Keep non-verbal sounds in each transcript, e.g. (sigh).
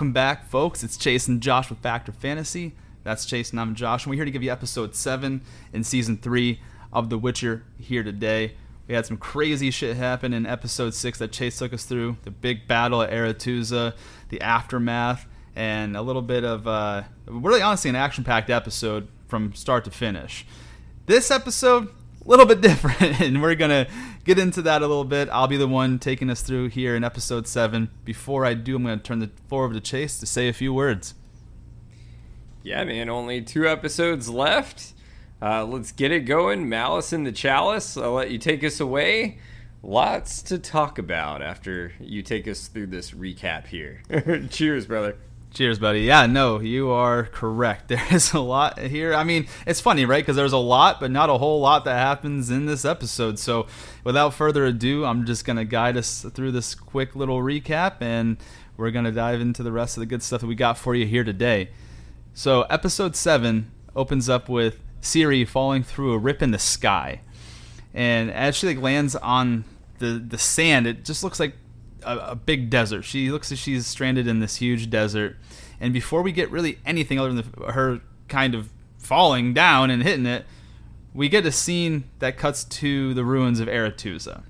Welcome back, folks. It's Chase and Josh with Factor Fantasy. That's Chase and I'm Josh, and we're here to give you episode 7 in season 3 of The Witcher here today. We had some crazy shit happen in episode 6 that Chase took us through the big battle at Aretuza, the aftermath, and a little bit of, uh, really honestly, an action packed episode from start to finish. This episode, a little bit (laughs) different, and we're going to get into that a little bit. I'll be the one taking us through here in episode 7. Before I do, I'm going to turn the floor over to Chase to say a few words. Yeah, man, only two episodes left. Uh, let's get it going. Malice in the Chalice, I'll let you take us away. Lots to talk about after you take us through this recap here. (laughs) Cheers, brother. Cheers, buddy. Yeah, no, you are correct. (laughs) There is a lot here. I mean, it's funny, right? Because there's a lot, but not a whole lot that happens in this episode. So, without further ado, I'm just going to guide us through this quick little recap and we're going to dive into the rest of the good stuff that we got for you here today. So, episode 7 opens up with Ciri falling through a rip in the sky. And as she like lands on the the sand, it just looks like a, a, big desert. She looks as she's stranded in this huge desert. And before we get really anything other than the, her kind of falling down and hitting it, we get a scene that cuts to the ruins of Aretuza.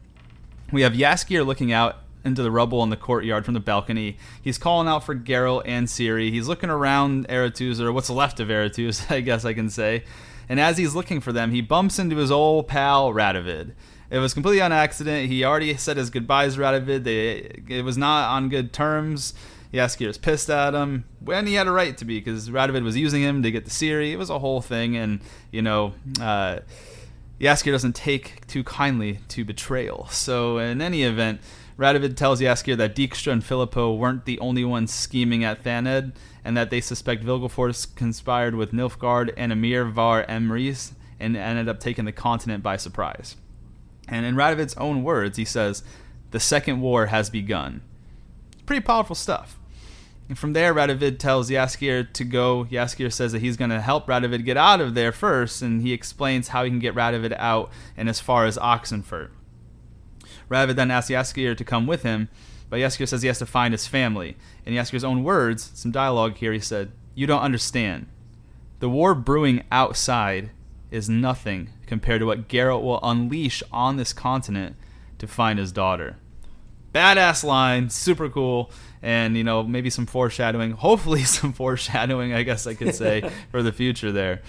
We have Jaskier looking out into the rubble in the courtyard from the balcony. He's calling out for Geralt and Ciri. He's looking around Aretuza, or what's left of Aretuza, (laughs) I guess I can say. And as he's looking for them, he bumps into his old pal Radovid. It was completely on accident. He already said his goodbyes to Radovid. They, it was not on good terms. Jaskier was pissed at him when he had a right to be because Radovid was using him to get the Ciri. It was a whole thing, and you know, uh, Jaskier doesn't take too kindly to betrayal. So in any event, Radovid tells Jaskier that Dijkstra and Philippa weren't the only ones scheming at Thanedd, and that they suspect Vilgefortz conspired with Nilfgaard and Emhyr var Emreis and ended up taking the continent by surprise. And in Radovid's own words, he says, The second war has begun. Pretty powerful stuff. And from there, Radovid tells Jaskier to go. Jaskier says that he's going to help Radovid get out of there first, and he explains how he can get Radovid out and as far as Oxenfurt. Radovid then asks Jaskier to come with him, but Jaskier says he has to find his family. In Jaskier's own words, some dialogue here, he said, You don't understand. The war brewing outside is nothing compared to what Geralt will unleash on this continent to find his daughter. Badass line, super cool, and you know maybe some foreshadowing. (laughs) Hopefully, some foreshadowing. I guess I could say (laughs) for the future there.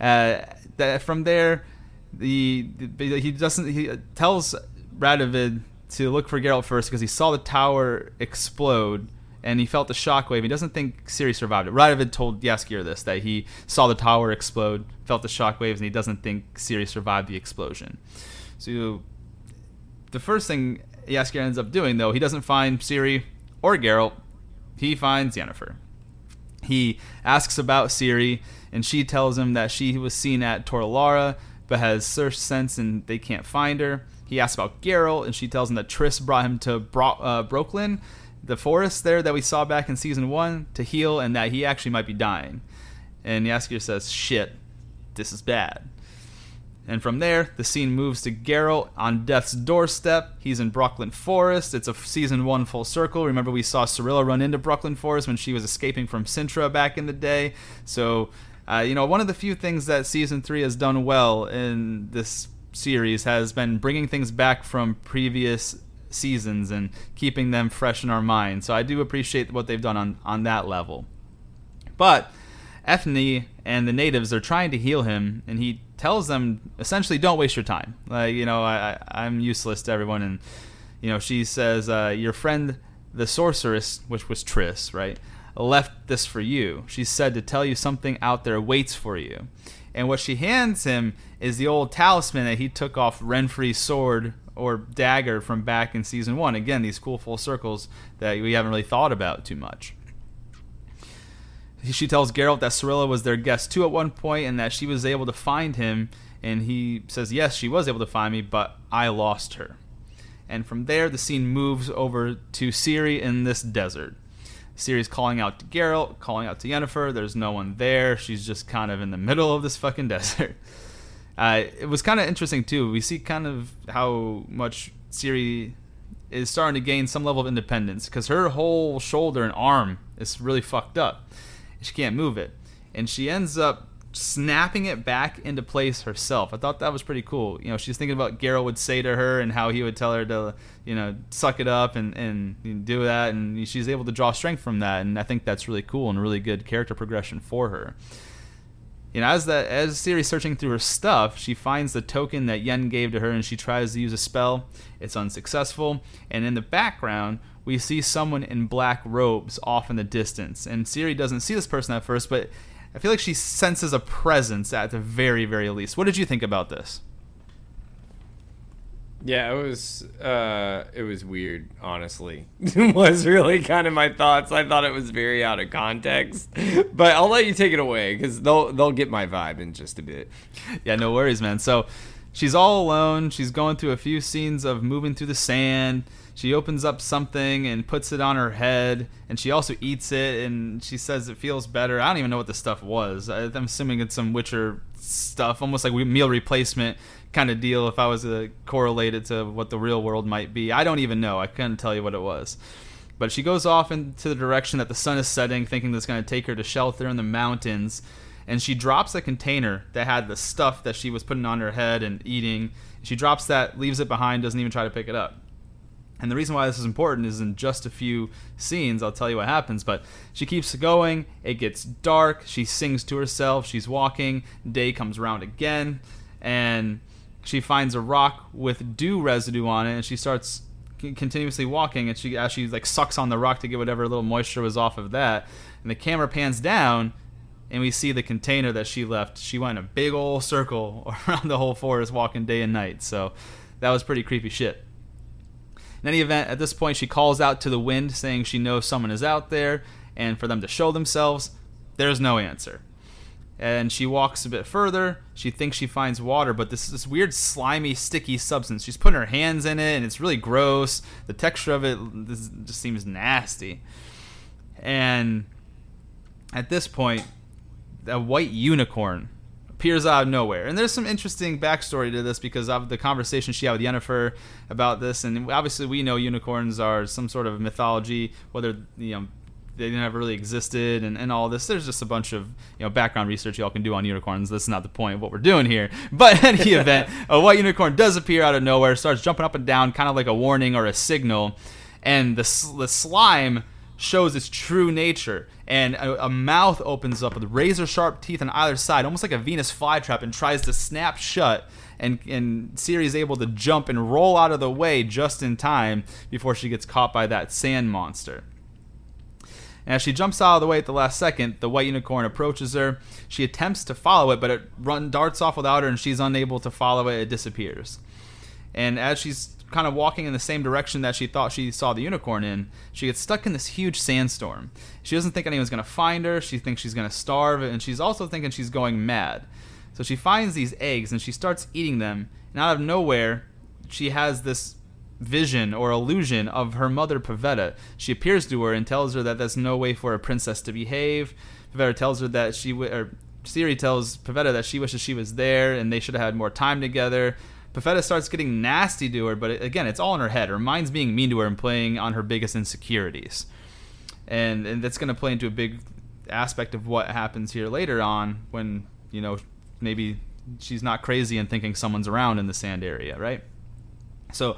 Uh, that from there, the, the, he doesn't. He tells Radovid to look for Geralt first because he saw the tower explode and he felt the shockwave. He doesn't think Ciri survived it. Radovid told Jaskier this that he saw the tower explode, felt the shockwaves, and he doesn't think Ciri survived the explosion. So the first thing Jaskier ends up doing, though, he doesn't find Ciri or Geralt. He finds Yennefer. He asks about Ciri, and she tells him that she was seen at Tor Lara, but has searched since and they can't find her. He asks about Geralt, and she tells him that Triss brought him to Bro- uh, Brokilon, the forest there that we saw back in season one to heal, and that he actually might be dying. And Jaskier says, "Shit, this is bad." And from there, the scene moves to Geralt on death's doorstep. He's in Brokilon Forest. It's a season one full circle. Remember, we saw Cirilla run into Brokilon Forest when she was escaping from Cintra back in the day. So, uh, you know, one of the few things that season three has done well in this series has been bringing things back from previous seasons and keeping them fresh in our minds. So I do appreciate what they've done on, on that level. But Ethne and the natives are trying to heal him, and he tells them essentially, "Don't waste your time. Like you know, I, I am useless to everyone." And you know, she says, uh, "Your friend, the sorceress, which was Triss, right, left this for you. She said to tell you something out there waits for you." And what she hands him is the old talisman that he took off Renfri's sword or dagger from back in season one. Again, these cool full circles that we haven't really thought about too much. She tells Geralt that Cirilla was their guest too at one point and that she was able to find him. And he says, Yes, she was able to find me, but I lost her. And from there, the scene moves over to Ciri in this desert. Ciri's calling out to Geralt, calling out to Yennefer. There's no one there. She's just kind of in the middle of this fucking (laughs) desert. Uh, it was kind of interesting too. We see kind of how much Ciri is starting to gain some level of independence because her whole shoulder and arm is really fucked up. She can't move it. And she ends up snapping it back into place herself. I thought that was pretty cool. You know, she's thinking about Geralt would say to her and how he would tell her to, you know, suck it up and, and do that. And she's able to draw strength from that. And I think that's really cool and really good character progression for her. You know, as that as Ciri's searching through her stuff, she finds the token that Yen gave to her, and she tries to use a spell. It's unsuccessful, and in the background, we see someone in black robes off in the distance. And Ciri doesn't see this person at first, but I feel like she senses a presence at the very, very least. What did you think about this? Yeah, it was uh, it was weird. Honestly, (laughs) it was really kind of my thoughts. I thought it was very out of context, but I'll let you take it away because they'll they'll get my vibe in just a bit. Yeah, no worries, man. So she's all alone. She's going through a few scenes of moving through the sand she opens up something and puts it on her head, and she also eats it, and she says it feels better. I don't even know what the stuff was. I'm assuming it's some Witcher stuff, almost like meal replacement kind of deal. If I was uh, to correlate it to what the real world might be, I don't even know. I couldn't tell you what it was. But she goes off into the direction that the sun is setting, thinking that's going to take her to shelter in the mountains. And she drops a container that had the stuff that she was putting on her head and eating. She drops that, leaves it behind, doesn't even try to pick it up. And the reason why this is important is in just a few scenes, I'll tell you what happens. But she keeps going. It gets dark. She sings to herself. She's walking. Day comes around again. And she finds a rock with dew residue on it. And she starts continuously walking. And she, as she like sucks on the rock to get whatever little moisture was off of that. And the camera pans down. And we see the container that she left. She went a big old circle (laughs) around the whole forest, walking day and night. So that was pretty creepy shit. In any event, at this point, she calls out to the wind, saying she knows someone is out there, and for them to show themselves. There's no answer. And she walks a bit further. She thinks she finds water, but this this weird slimy, sticky substance. She's putting her hands in it, and it's really gross. The texture of it just seems nasty. And at this point, a white unicorn appears out of nowhere. And there's some interesting backstory to this because of the conversation she had with Yennefer about this. And obviously, we know unicorns are some sort of mythology, whether you know they never really existed and, and all this. There's just a bunch of you know background research y'all can do on unicorns. That's not the point of what we're doing here. (laughs) But in any event, (laughs) a white unicorn does appear out of nowhere, starts jumping up and down, kind of like a warning or a signal, and the the slime shows its true nature. And a, a, mouth opens up with razor sharp teeth on either side, almost like a Venus flytrap, and tries to snap shut. And, and Ciri is able to jump and roll out of the way just in time before she gets caught by that sand monster. And as she jumps out of the way at the last second, the white unicorn approaches her. She attempts to follow it, but it run darts off without her, and she's unable to follow it. It disappears. And as she's kind of walking in the same direction that she thought she saw the unicorn in, she gets stuck in this huge sandstorm. She doesn't think anyone's going to find her. She thinks she's going to starve, and she's also thinking she's going mad. So she finds these eggs and she starts eating them. And out of nowhere, she has this vision or illusion of her mother Pavetta. She appears to her and tells her that there's no way for a princess to behave. Pavetta tells her that she w- or Ciri tells Pavetta that she wishes she was there and they should have had more time together. Pavetta starts getting nasty to her, but again, it's all in her head. Her mind's being mean to her and playing on her biggest insecurities. And, and that's going to play into a big aspect of what happens here later on when, you know, maybe she's not crazy and thinking someone's around in the sand area, right? So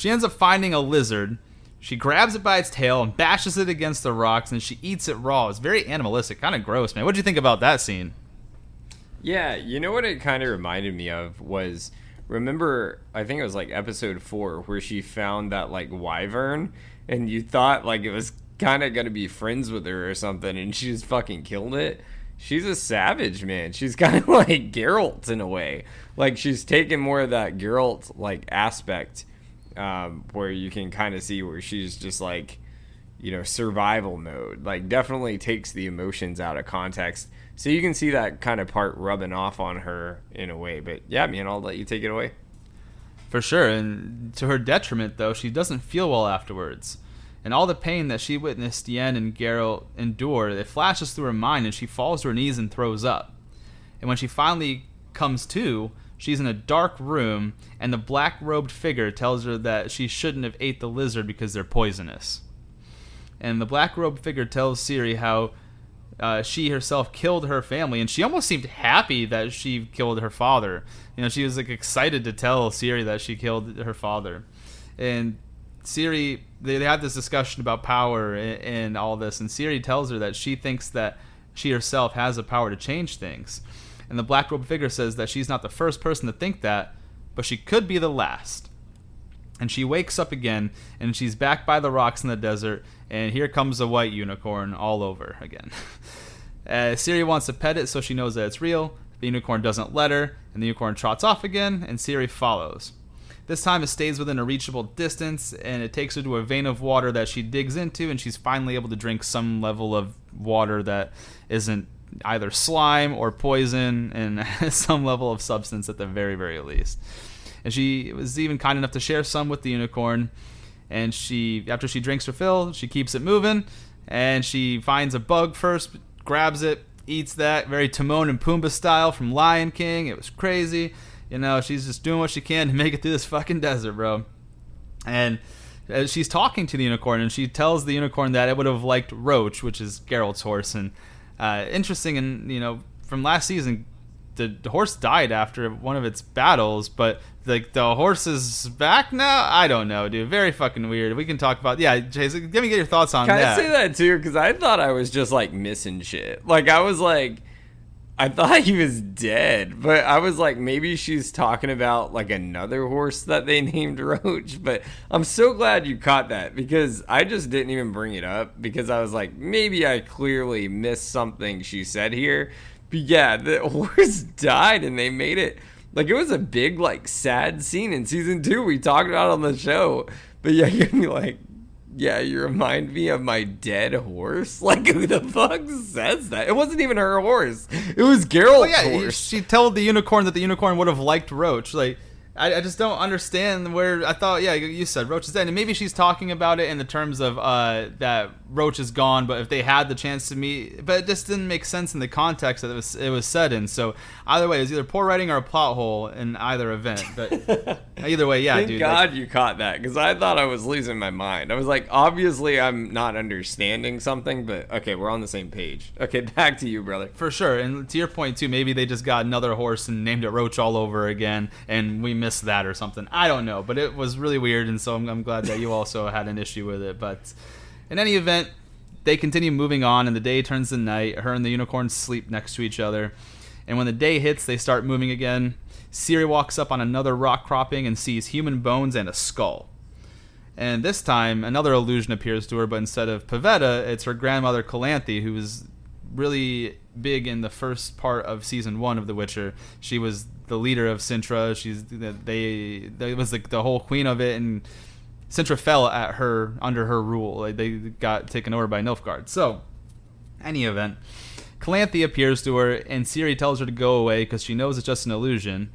she ends up finding a lizard. She grabs it by its tail and bashes it against the rocks, and she eats it raw. It's very animalistic, kind of gross, man. What do you think about that scene? Yeah, you know what it kind of reminded me of was remember I think it was like episode four where she found that like wyvern and you thought like it was kind of gonna be friends with her or something and she just fucking killed it. She's a savage, man. She's (laughs) kind of like Geralt in a way. Like she's taken more of that Geralt like aspect, um, where you can kind of see where she's just like, you know, survival mode. Like definitely takes the emotions out of context so you can see that kind of part rubbing off on her in a way. But yeah, man, I'll let you take it away. For sure. And to her detriment, though, she doesn't feel well afterwards. And all the pain that she witnessed Yen and Geralt endure, it flashes through her mind and she falls to her knees and throws up. And when she finally comes to, She's in a dark room, and the black robed figure tells her that she shouldn't have ate the lizard because they're poisonous. And the black robed figure tells Ciri how uh, she herself killed her family, and she almost seemed happy that she killed her father. You know, she was like excited to tell Ciri that she killed her father, and Ciri they, they have this discussion about power and, and all this, and Ciri tells her that she thinks that she herself has the power to change things. And the black robe figure says that she's not the first person to think that, but she could be the last. And she wakes up again, and she's back by the rocks in the desert, and here comes a white unicorn all over again. (laughs) uh, Ciri wants to pet it so she knows that it's real. The unicorn doesn't let her, and the unicorn trots off again, and Ciri follows. This time it stays within a reachable distance, and it takes her to a vein of water that she digs into, and she's finally able to drink some level of water that isn't either slime or poison and (laughs) some level of substance at the very, very least. And she was even kind enough to share some with the unicorn. And she, after she drinks her fill, she keeps it moving. And she finds a bug first, grabs it, eats that, very Timon and Pumbaa style from Lion King. It was crazy. You know, she's just doing what she can to (laughs) make it through this fucking desert, bro. And uh, she's talking to the unicorn, and she tells the unicorn that it would have liked Roach, which is Geralt's horse, and uh, interesting, and you know, from last season, the, the, horse died after one of its battles, but like the horse is back now. I don't know, dude. Very fucking weird. We can talk about. Yeah, Jason, let me get your thoughts on can that. Can I say that too? Because I thought I was just like missing shit. Like I was like I thought he was dead, but I was like, maybe she's talking about like another horse that they (laughs) named Roach. But I'm so glad you caught that because I just didn't even bring it up because I was like, maybe I clearly missed something she said here. But yeah, the (laughs) horse died and they made it like it was a big, like, sad scene in season two. We talked about on the show. But yeah, (laughs) you're like, yeah, you remind me of my dead horse. (laughs) Like, who the fuck says that? It wasn't even her horse. It was Geralt's yeah, horse. She told the unicorn that the unicorn would have liked Roach. Like, I, I, just don't understand where I thought, yeah, you said Roach is dead, and maybe she's talking about it in the terms of uh, that Roach is gone, but if they had the chance to meet, but it just didn't make sense in the context that it was it was said in. So either way, it's either poor writing or a plot hole in either event. But (laughs) either way, yeah, Thank dude. God like, you caught that because I thought I was losing my mind. I was like, obviously, I'm not understanding something, but okay, we're on the same page. Okay, (laughs) back to you, brother. For sure, and to your point too, maybe they just got another horse and named it Roach all over again, and we missed that or something. I don't know, but it was really weird, and so I'm, I'm glad that you also had an issue with it. But in any event, they continue moving on, and the day turns to night. Her and the unicorn sleep next to each other, and when the day hits, they start moving again. Ciri walks up on another rock cropping and sees human bones and a skull. And this time, another illusion appears to her, but instead of Pavetta, it's her grandmother Calanthe, who was really big in the first part of season one of The Witcher. She was the leader of Cintra. She's they they was like the whole queen of it, and Cintra fell at her under her rule. Like they got taken over by Nilfgaard. So, any event, Calanthe appears to her, and Ciri tells her to go away because she knows it's just an illusion.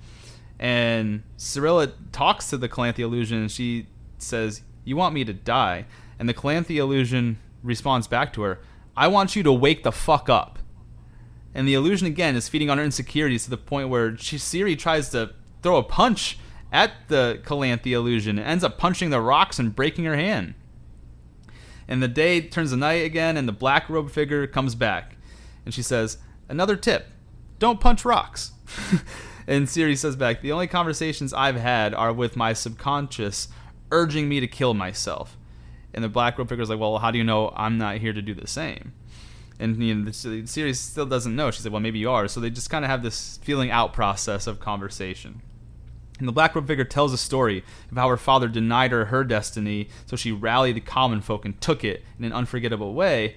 And Cirilla talks to the Calanthe illusion, and she says, "You want me to die?" And the Calanthe illusion responds back to her, "I want you to wake the fuck up." And the illusion again is feeding on her insecurities to the point where she, Ciri tries to throw a punch at the Calanthe illusion and ends up punching the rocks and breaking her hand. And the day turns to night again, and the black robe figure comes back. And she says, Another tip don't punch rocks. (laughs) and Ciri says back, The only conversations I've had are with my subconscious urging me to kill myself. And the black robe figure is like, Well, how do you know I'm not here to do the same? and you know, the still doesn't know. She said, "Well, maybe you are." So they just kind of have this feeling out process of conversation. And the Black Robe figure tells a story of how her father denied her her destiny, so she rallied the common folk and took it in an unforgettable way.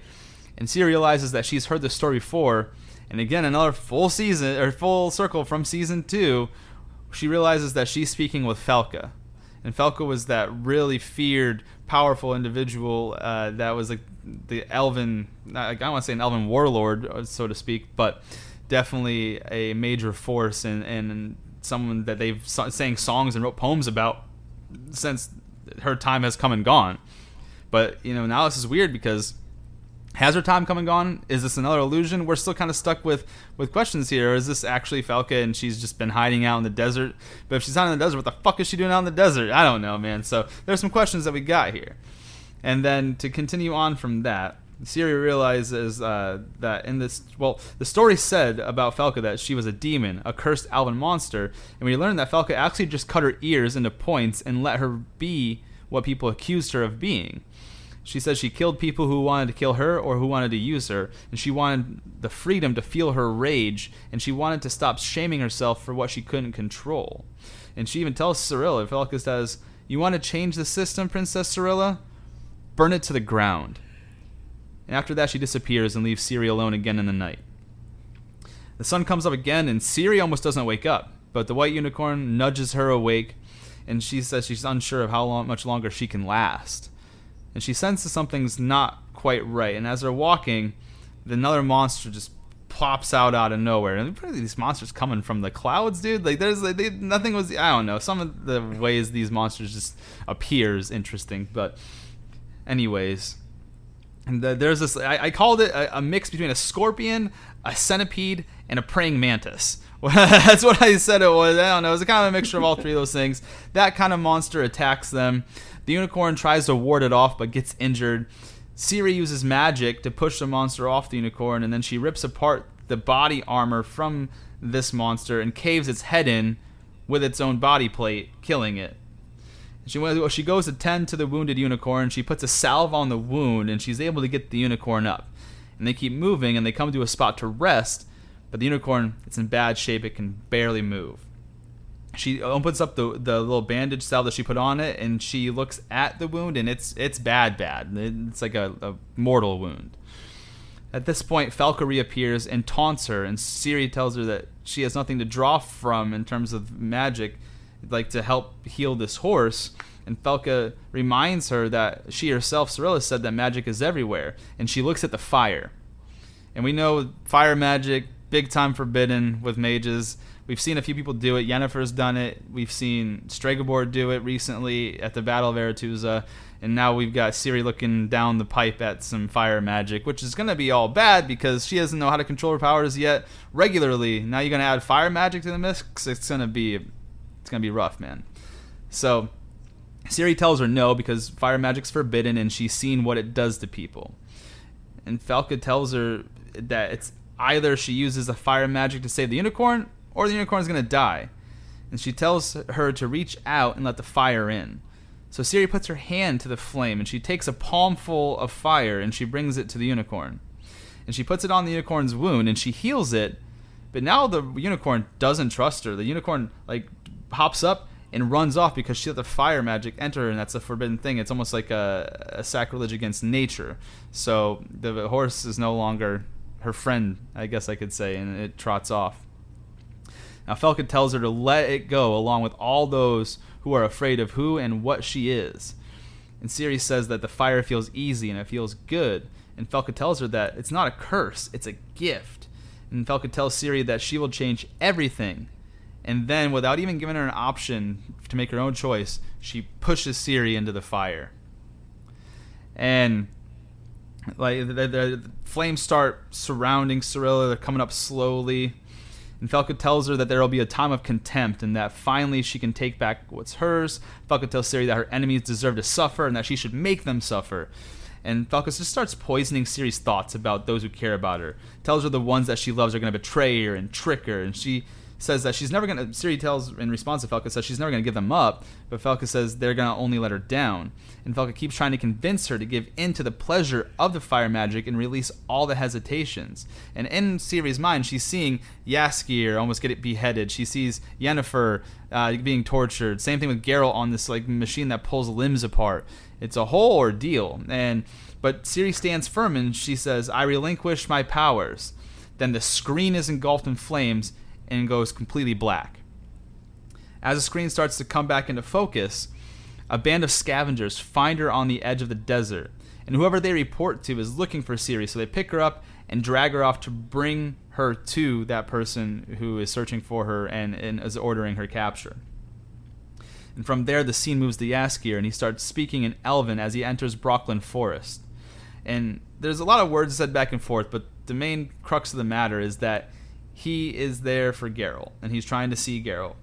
And Ciri realizes that she's heard this story before, and again, another full season or full circle from season two, she realizes that she's speaking with Falka. And Falka was that really feared, powerful individual uh, that was like the elven I don't want to say an elven warlord uh, so to speak but definitely a major force and and someone that they've sang songs and wrote poems about since her time has come and gone but you know now this is weird because Has her time come and gone? Is this another illusion? We're still kind of stuck with with questions here. Is this actually Falka and she's just been hiding out in the desert? But if she's not in the desert, what the fuck is she doing out in the desert? I don't know, man. So there's some questions that we got here. And then to continue on from that, Ciri realizes uh, that in this, well, the story said about Falka that she was a demon, a cursed elven monster, and we learned that Falka actually just cut her ears into points and let her be what people accused her of being. She says she killed people who wanted to kill her or who wanted to use her, and she wanted the freedom to feel her rage, and she wanted to stop shaming herself for what she couldn't control. And she even tells Cirilla, Falka says, You want to change the system, Princess Cirilla? Burn it to the ground and after that she disappears and leaves Ciri alone again in the night. The sun comes up again, and Ciri almost doesn't wake up, but the white unicorn nudges her awake, and she says she's unsure of how long, much longer she can last. And she senses something's not quite right, and as they're walking, another monster just pops out out of nowhere. And these monsters coming from the clouds, dude. Like there's like, they, nothing was. I don't know. Some of the ways these monsters just appear is interesting, but anyways, the, there's this, I, I called it a, a, mix between a scorpion, a centipede, and a praying mantis. (laughs) That's what I said it was. I don't know. It was a kind of a mixture of all three of those things. That kind of monster attacks them. The unicorn tries to ward it off, but gets injured. Ciri uses magic to push the monster off the unicorn, and then she rips apart the body armor from this monster and caves its head in with its own body plate, killing it. She she goes to tend to the wounded unicorn. She puts a salve on the wound, and she's able to get the unicorn up. And they keep moving, and they come to a spot to rest. But the unicorn, it's in bad shape. It can barely move. She opens up the the little bandage salve that she put on it, and she looks at the wound, and it's it's bad, bad. It's like a, a mortal wound. At this point, Falka reappears and taunts her, and Ciri tells her that she has nothing to draw from in terms of magic like to help heal this horse. And Falka reminds her that she herself, Cirilla, said that magic is everywhere. And she looks at the fire. And we know fire magic, big time forbidden with mages. We've seen a few people do it. Yennefer's done it. We've seen Stregobor do it recently at the Battle of Aretuza. And now we've got Ciri looking down the pipe at some fire magic, which is going to be all bad because she doesn't know how to control her powers yet regularly. Now you're going to add fire magic to the mix. It's going to be it's gonna be rough, man. So Ciri tells her no because fire magic's forbidden and she's seen what it does to people. And Falka tells her that it's either she uses the fire magic to save the unicorn or the unicorn's gonna die. And she tells her to reach out and let the fire in. So Ciri puts her hand to the flame and she takes a palmful of fire and she brings it to the unicorn. And she puts it on the unicorn's wound and she heals it. But now the unicorn doesn't trust her. The unicorn like hops up and runs off because she let the fire magic enter and that's a forbidden thing. It's almost like a, a sacrilege against nature. So the horse is no longer her friend, I guess I could say, and it trots off. Now Falka tells her to let it go, along with all those who are afraid of who and what she is. And Ciri says that the fire feels easy and it feels good. And Falka tells her that it's not a curse, it's a gift. And Falka tells Ciri that she will change everything and then without even giving her an option to make her own choice, she pushes Ciri into the fire. And like the, the, the flames start surrounding Cirilla, they're coming up slowly. And Falka tells her that there will be a time of contempt and that finally she can take back what's hers. Falka tells Ciri that her enemies deserve to suffer and that she should make them suffer. And Falka just starts poisoning Ciri's thoughts about those who care about her. Tells her the ones that she loves are going to betray her and trick her, and she says that she's never going to. Ciri tells in response to Falka says she's never going to give them up, but Falka says they're going to only let her down. And Falka keeps trying to convince her to give in to the pleasure of the fire magic and release all the hesitations. And in Ciri's mind, she's seeing Jaskier almost get it beheaded. She sees Yennefer uh, being tortured. Same thing with Geralt on this like machine that pulls limbs apart. It's a whole ordeal. And but Ciri stands firm and she says, "I relinquish my powers." Then the screen is engulfed in flames and goes completely black. As the screen starts to come back into focus, a band of scavengers find her on the edge of the desert, and whoever they report to is looking for Ciri, so they pick her up and drag her off to bring her to that person who is searching for her and, and is ordering her capture. And from there, the scene moves to Jaskier, and he starts speaking in Elven as he enters Brokilon Forest. And there's a lot of words said back and forth, but the main crux of the matter is that he is there for Geralt, and he's trying to see Geralt.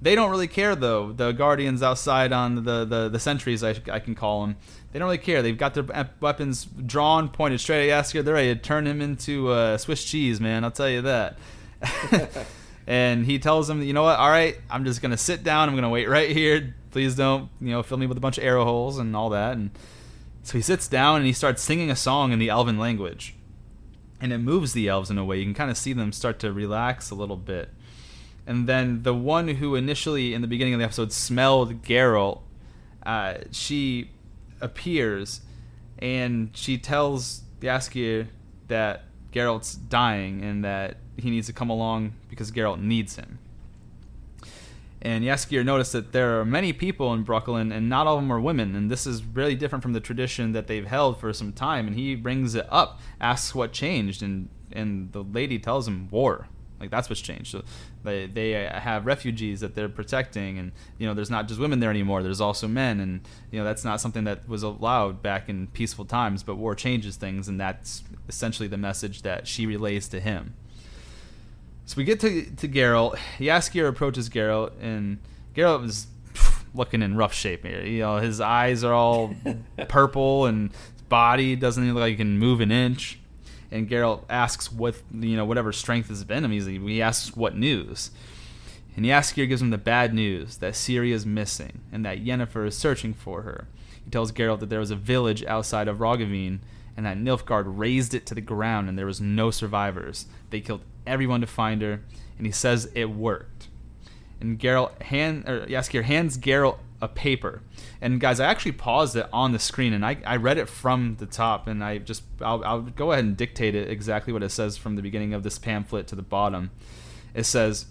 They don't really care though. The guardians outside on the the, the sentries, I, I can call them. They don't really care. They've got their weapons drawn, pointed straight at Jaskier. They're ready to turn him into uh, Swiss cheese, man. I'll tell you that. (laughs) and he tells him, you know what? All right, I'm just gonna sit down. I'm gonna wait right here. Please don't, you know, fill me with a bunch of arrow holes and all that. And so he sits down and he starts singing a song in the Elven language, and it moves the elves in a way. You can kind of see them start to relax a little bit. And then the one who initially, in the beginning of the episode, smelled Geralt, uh, she appears and she tells Jaskier that Geralt's dying and that he needs to come along because Geralt needs him. And Jaskier noticed that there are many people in Brokilon, and not all of them are women. And this is really different from the tradition that they've held for some time. And he brings it up, asks what changed, and and the lady tells him war. Like that's what's changed. So they they uh, have refugees that they're protecting, and you know there's not just women there anymore. There's also men, and you know that's not something that was allowed back in peaceful times. But war changes things, and that's essentially the message that she relays to him. So we get to to Geralt. Jaskier approaches Geralt, and Geralt is looking in rough shape. You know his eyes are all (laughs) purple, and his body doesn't look like he can move an inch and Geralt asks what you know whatever strength is in him. He's, he asks what news, and Jaskier gives him the bad news that Ciri is missing and that Yennefer is searching for her. He tells Geralt that there was a village outside of Roggeveen and that Nilfgaard razed it to the ground and there was no survivors. They killed everyone to find her, and he says it worked. And Geralt hand or Jaskier hands Geralt a paper. And guys, I actually paused it on the screen and I, I read it from the top and I just I'll, I'll go ahead and dictate it exactly what it says from the beginning of this pamphlet to the bottom. It says,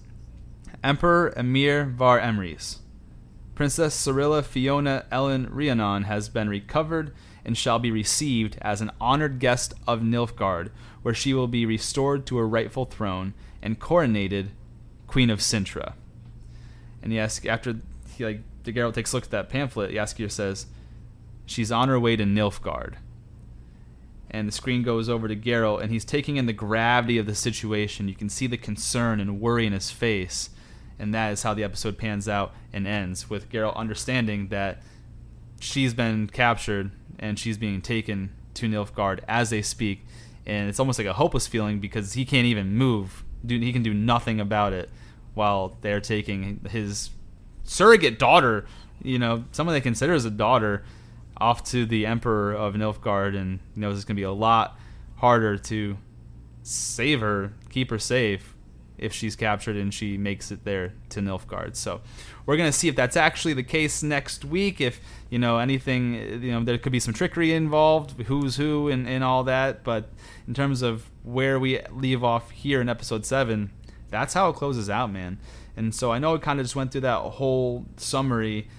Emperor Emhyr var Emreis, Princess Cirilla Fiona Ellen Rhiannon has been recovered and shall be received as an honored guest of Nilfgaard, where she will be restored to her rightful throne and coronated Queen of Cintra. And yes, after he like Geralt takes a look at that pamphlet, Jaskier says, She's on her way to Nilfgaard. And the screen goes over to Geralt, and he's taking in the gravity of the situation. You can see the concern and worry in his face. And that is how the episode pans out and ends, with Geralt understanding that she's been captured and she's being taken to Nilfgaard as they speak. And it's almost like a hopeless feeling because he can't even move. He can do nothing about it while they're taking his surrogate daughter, you know, someone they consider as a daughter, off to the Emperor of Nilfgaard, and knows it's going to be a lot harder to save her, keep her safe, if she's captured and she makes it there to Nilfgaard. So we're going to see if that's actually the case next week. If you know anything, you know there could be some trickery involved, who's who, and, and all that. But in terms of where we leave off here in episode seven, that's how it closes out, man. And so I know it kind of just went through that whole summary.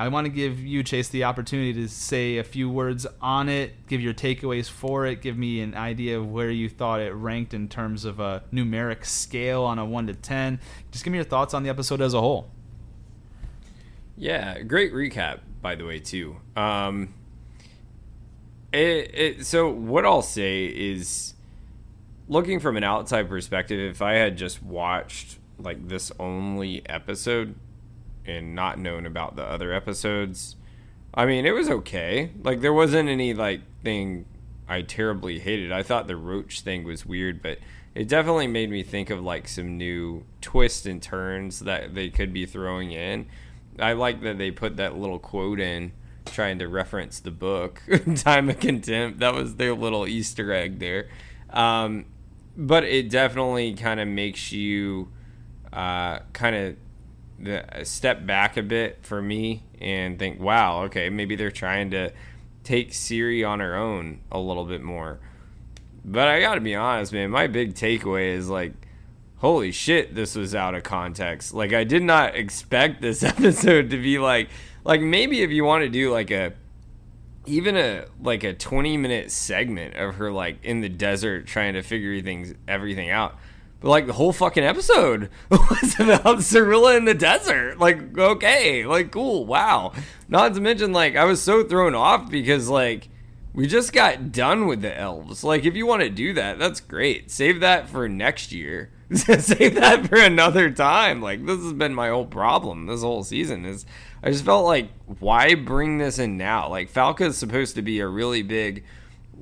I want to give you, Chase, the opportunity to say a few words on it, give your takeaways for it, give me an idea of where you thought it ranked in terms of a numeric scale on a 1 to 10. Just give me your thoughts on the episode as a whole. Yeah, great recap, by the way, too. Um, it, it, so, what I'll say is looking from an outside perspective, if I had just watched like this only episode and not known about the other episodes, I mean, it was okay. Like there wasn't any like thing I terribly hated. I thought the roach thing was weird, but it definitely made me think of like some new twists and turns that they could be throwing in. I like that they put that little quote in trying to reference the book (laughs) Time of Contempt. That was their little Easter egg there. Um, but it definitely kind of makes you uh, kind of step back a bit for me and think, wow, okay, maybe they're trying to take Ciri on her own a little bit more. But I got to be honest, man, my big takeaway is like, holy shit, this was out of context. Like I did not expect this (laughs) episode to be like, like maybe if you want to do like a even a like a 20 minute segment of her like in the desert trying to figure things everything out like the whole fucking episode (laughs) was about Cirilla in the desert. Like, okay, like cool, wow. Not to mention, like, I was so thrown off because like we just got done with the elves. Like, if you want to do that, that's great. Save that for next year. (laughs) Save that for another time. Like, this has been my whole problem this whole season. Is I just felt like, why bring this in now? Like, Falka is supposed to be a really big,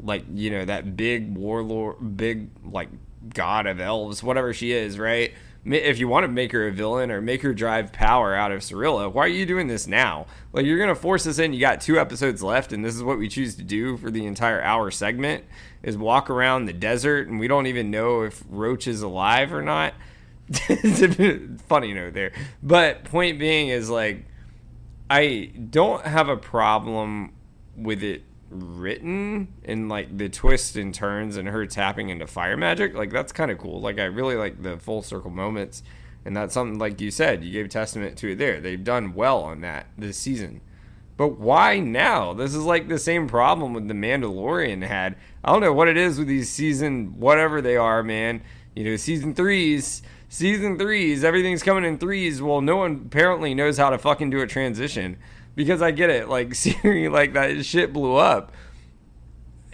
like, you know, that big warlord, big, like, god of elves, whatever she is, right? if you want to make her a villain or make her drive power out of Cirilla, why are you doing this now? Like you're gonna force us in. You got two episodes left, and this is what we choose to do for the entire hour segment: is walk around the desert, and we don't even know if Roach is alive or not. (laughs) Funny note there, but point being is like, I don't have a problem with it written and like the twists and turns and her tapping into fire magic like that's kind of cool. Like i really like the full circle moments and that's something like you said you gave testament to it there. They've done well on that this season. But why now? This is like the same problem with the mandalorian had. I don't know what it is with these season whatever they are man. You know season threes season threes everything's coming in threes. Well no one apparently knows how to fucking do a transition because I get it. Like (laughs) Ciri, like that shit blew up.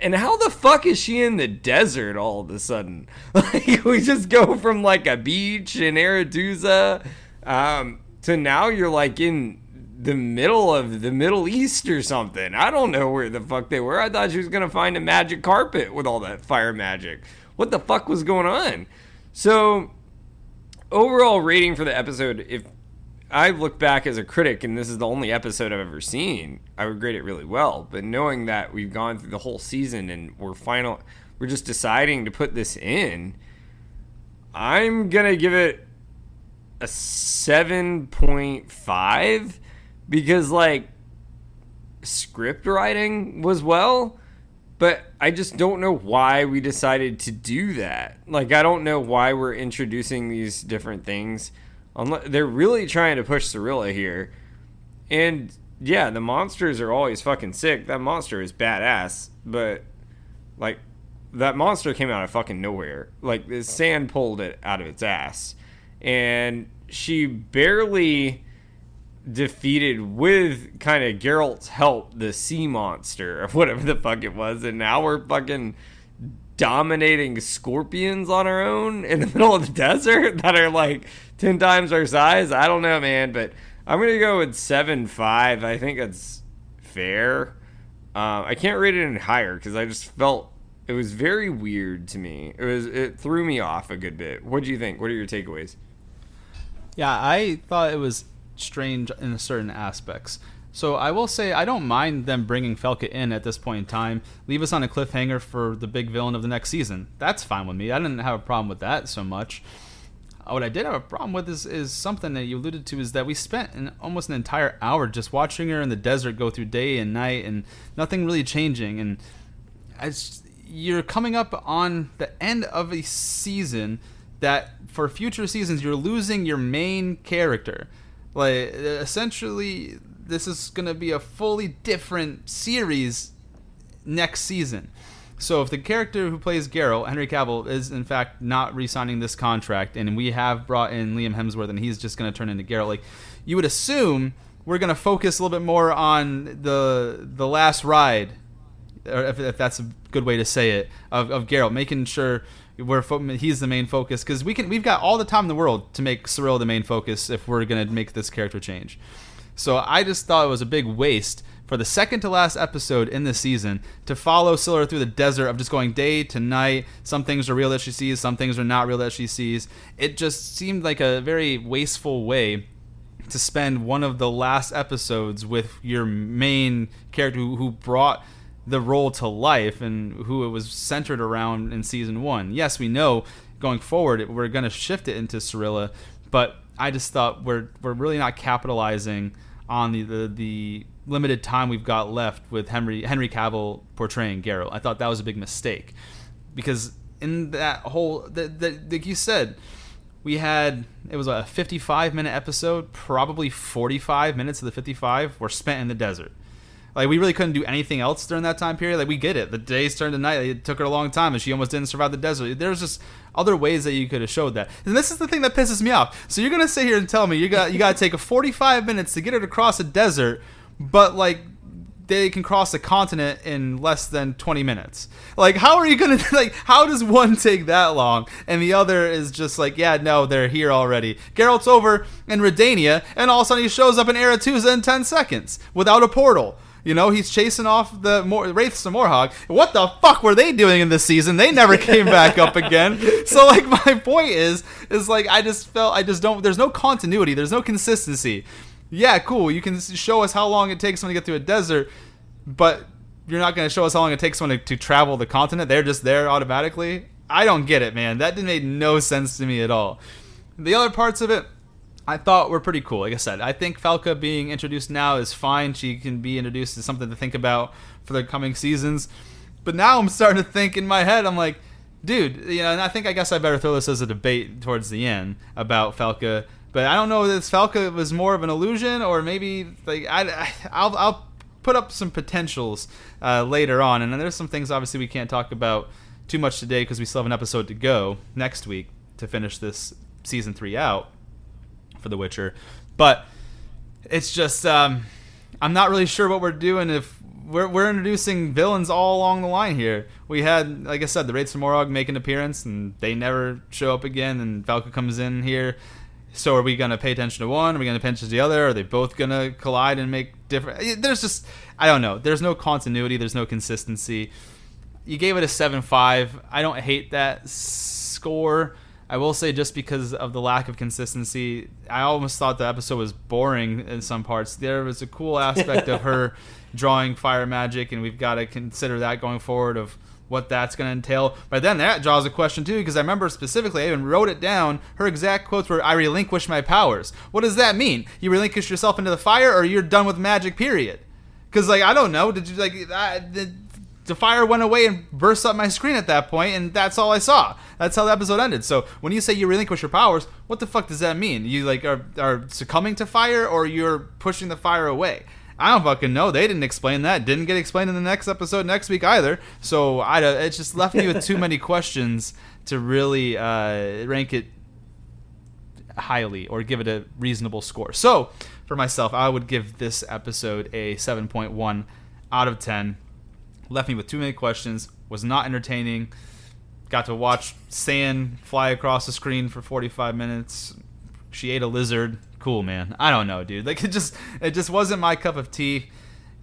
And how the fuck is she in the desert all of a sudden? (laughs) Like we just go from like a beach in Aretuza um, to now you're like in the middle of the Middle East or something. I don't know where the fuck they were. I thought she was gonna find a magic carpet with all that fire magic. What the fuck was going on? So overall rating for the episode, if I look back as a critic, and this is the only episode I've ever seen. I would grade it really well, but knowing that we've gone through the whole season and we're final, we're just deciding to put this in. I'm gonna give it a seven point five because like script writing was well, but I just don't know why we decided to do that. Like I don't know why we're introducing these different things they're really trying to push Cirilla here. And yeah, the monsters are always fucking sick. That monster is badass, but like that monster came out of fucking nowhere. Like the sand pulled it out of its ass. And she barely defeated with kind of Geralt's help the sea monster or (laughs) whatever the fuck it was and now we're fucking dominating scorpions on our own in the (laughs) middle of the desert that are like 10 times our size. I don't know, man, but I'm going to go with 7 5. I think that's fair. Uh, I can't rate it any higher because I just felt it was very weird to me. It was it threw me off a good bit. What do you think? What are your takeaways? Yeah, I thought it was strange in certain aspects. So I will say I don't mind them bringing Falka in at this point in time. Leave us on a cliffhanger for the big villain of the next season. That's fine with me. I didn't have a problem with that so much. Uh, what I did have a problem with is, is something that you alluded to is that we spent an, almost an entire hour just watching her in the desert go through day and night and nothing really changing. And as you're coming up on the end of a season that for future seasons you're losing your main character. Like essentially this is going to be a fully different series next season. So if the character who plays Geralt, Henry Cavill, is in fact not re-signing this contract, and we have brought in Liam Hemsworth, and he's just going to turn into Geralt, like you would assume we're going to focus a little bit more on the the last ride, or if, if that's a good way to say it, of, of Geralt, making sure we're he's the main focus because we can we've got all the time in the world to make Cyril the main focus if we're going to make this character change. So I just thought it was a big waste for the second to last episode in this season to follow Scylla through the desert of just going day to night. Some things are real that she sees, some things are not real that she sees. It just seemed like a very wasteful way to spend one of the last episodes with your main character who, who brought the role to life and who it was centered around in season one. Yes, we know going forward we're going to shift it into Cirilla, but I just thought we're we're really not capitalizing on the, the, the limited time we've got left with Henry Henry Cavill portraying Geralt. I thought that was a big mistake. Because in that whole the, like you said we had it was a 55 minute episode. Probably 45 minutes of the 55 were spent in the desert like we really couldn't do anything else during that time period like we get it the days turned to night it took her a long time and she almost didn't survive the desert there's just other ways that you could have showed that. And this is the thing that pisses me off. So you're gonna sit here and tell me you got you got to take a 45 minutes to get her to cross a desert, but like they can cross a continent in less than 20 minutes. Like, how are you gonna (laughs) like? How does one take that long, and the other is just like, yeah, no, they're here already. Geralt's over in Redania, and all of a sudden he shows up in Aretuza in 10 seconds without a portal. You know, he's chasing off the Mor- Wraiths of Mörhogg. What the fuck were they doing in this season? They never came back up again. (laughs) So, like, my point is, is like, I just felt, I just don't, there's no continuity, there's no consistency. Yeah, cool. You can show us how long it takes someone to get through a desert, but you're not going to show us how long it takes someone to, to travel the continent. They're just there automatically. I don't get it, man. That didn't make no sense to me at all. The other parts of it, I thought were pretty cool. Like I said, I think Falka being introduced now is fine. She can be introduced as something to think about for the coming seasons. But now I'm starting to think in my head, I'm like, dude, you know, and I think I guess I better throw this as a debate towards the end about Falka. But I don't know if this Falka was more of an illusion or maybe like I, I'll, I'll put up some potentials uh, later on, and there's some things obviously we can't talk about too much today because we still have an episode to go next week to finish this season three out for The Witcher. But it's just um, I'm not really sure what we're doing if we're, we're introducing villains all along the line here. We had, like I said, the Wraiths of Mörhogg make an appearance and they never show up again, and Falka comes in here. So are we going to pay attention to one? Are we going to pay attention to the other? Are they both going to collide and make different? There's just I don't know. There's no continuity. There's no consistency. You gave it a seven five. I don't hate that score. I will say just because of the lack of consistency, I almost thought the episode was boring in some parts. There was a cool aspect of her (laughs) drawing fire magic, and we've got to consider that going forward of what that's going to entail. But then that draws a question too, because I remember specifically, I even wrote it down. Her exact quotes were, "I relinquish my powers." What does that mean? You relinquish yourself into the fire, or you're done with magic? Period. Because like I don't know, did you like I, did, the fire went away and burst up my screen at that point, and that's all I saw. That's how the episode ended. So when you say you relinquish your powers, what the fuck does that mean? You like are are succumbing to fire, or you're pushing the fire away? I don't fucking know. They didn't explain that. Didn't get explained in the next episode next week either. So I it just left me with too many (laughs) questions to really uh, rank it highly or give it a reasonable score. So for myself, I would give this episode a 7.1 out of 10 left me with too many questions, was not entertaining. Got to watch sand fly across the screen for 45 minutes. She ate a lizard. Cool, man. I don't know, dude. Like it just it just wasn't my cup of tea.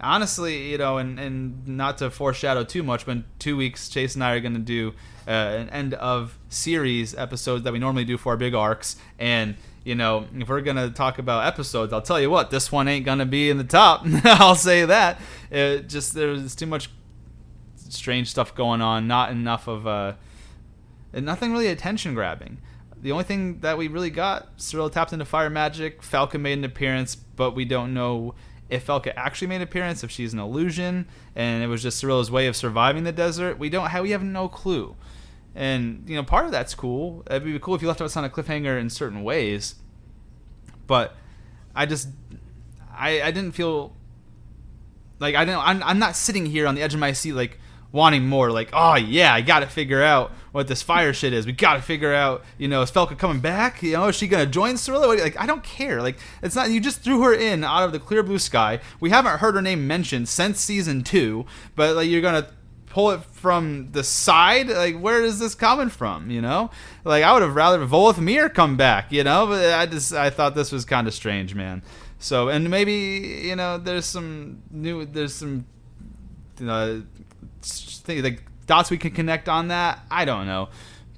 Honestly, you know, and and not to foreshadow too much, but in two weeks, Chase and I are going to do uh, an end of series episode that we normally do for our big arcs, and you know, if we're gonna talk about episodes, I'll tell you what, this one ain't gonna be in the top. (laughs) I'll say that. It just there's too much strange stuff going on. Not enough of uh, nothing really attention grabbing. The only thing that we really got, Cyril tapped into fire magic. Falka made an appearance, but we don't know if Falka actually made an appearance, if she's an illusion, and it was just Cyril's way of surviving the desert. We don't have we have no clue. And you know, part of that's cool. It'd be cool if you left us on a cliffhanger in certain ways. But I just I I didn't feel like I didn't I'm, I'm not sitting here on the edge of my seat like wanting more. Like, oh yeah, I got to figure out what this fire shit is. We got to figure out, you know, is Falka coming back? You know, is she gonna join Cirilla? Like, I don't care. Like, it's not. You just threw her in out of the clear blue sky. We haven't heard her name mentioned since season two, but like, you're gonna pull it from the side like where is this coming from you know like i would have rather Voleth come back you know but i just i thought this was kind of strange man so and maybe you know there's some new there's some you know think like dots we can connect on that. I don't know,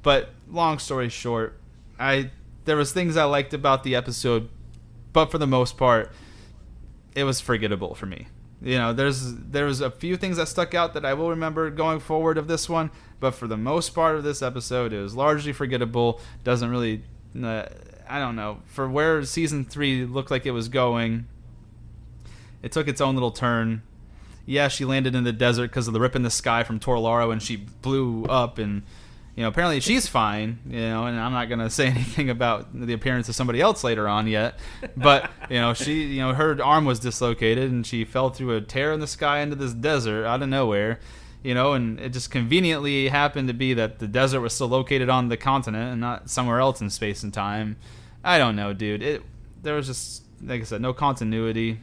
but long story short, I there was things I liked about the episode, but for the most part, it was forgettable for me. You know, there's there was a few things that stuck out that I will remember going forward of this one, but for the most part of this episode, it was largely forgettable. Doesn't really, uh, I don't know, for where season three looked like it was going. It took its own little turn yeah, she landed in the desert because of the rip in the sky from Tor Lara and she blew up and you know apparently she's fine you know and i'm not to (laughs) say anything about the appearance of somebody else later on yet. But you know she you know her arm was dislocated and she fell through a tear in the sky into this desert out of nowhere you know and it just conveniently happened to be that the desert was still located on the continent and not somewhere else in space and time. I don't know dude. It there was just like i said no continuity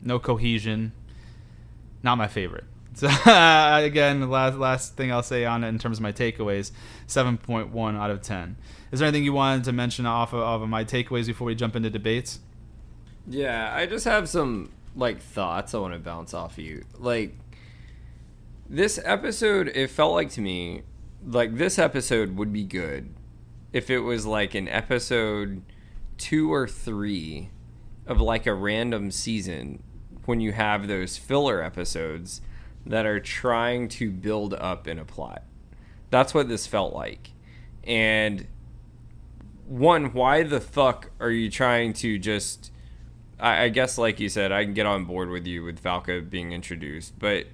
no cohesion not my favorite. So (laughs) again, last last thing I'll say on it in terms of my takeaways, seven point one out of ten. Is there anything you wanted to mention off of, of my takeaways before we jump into debates? Yeah, I just have some like thoughts I want to bounce off of you. Like this episode, it felt like to me like this episode would be good if it was like an episode two or three of like a random season when you have those filler episodes that are trying to build up in a plot. That's what this felt like. And one, why the fuck are you trying to just I, I guess like you said, I can get on board with you with Falka being introduced, but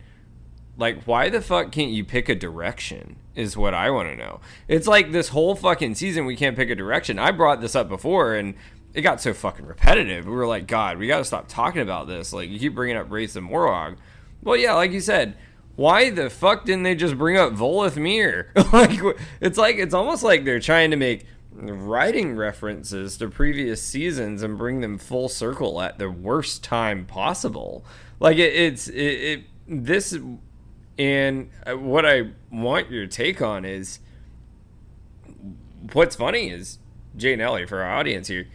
like why the fuck can't you pick a direction is what I want to know. It's like this whole fucking season we can't pick a direction. I brought this up before and it got so fucking repetitive. We were like, God, we got to stop talking about this. Like, you keep bringing up Wraiths and Morog. Well, yeah, like you said, why the fuck didn't they just bring up Voleth Meir? (laughs) like, it's like it's almost like they're trying to make writing references to previous seasons and bring them full circle at the worst time possible. Like, it, it's it, it this and uh, what I want your take on is what's funny is Jay and Ellie for our audience here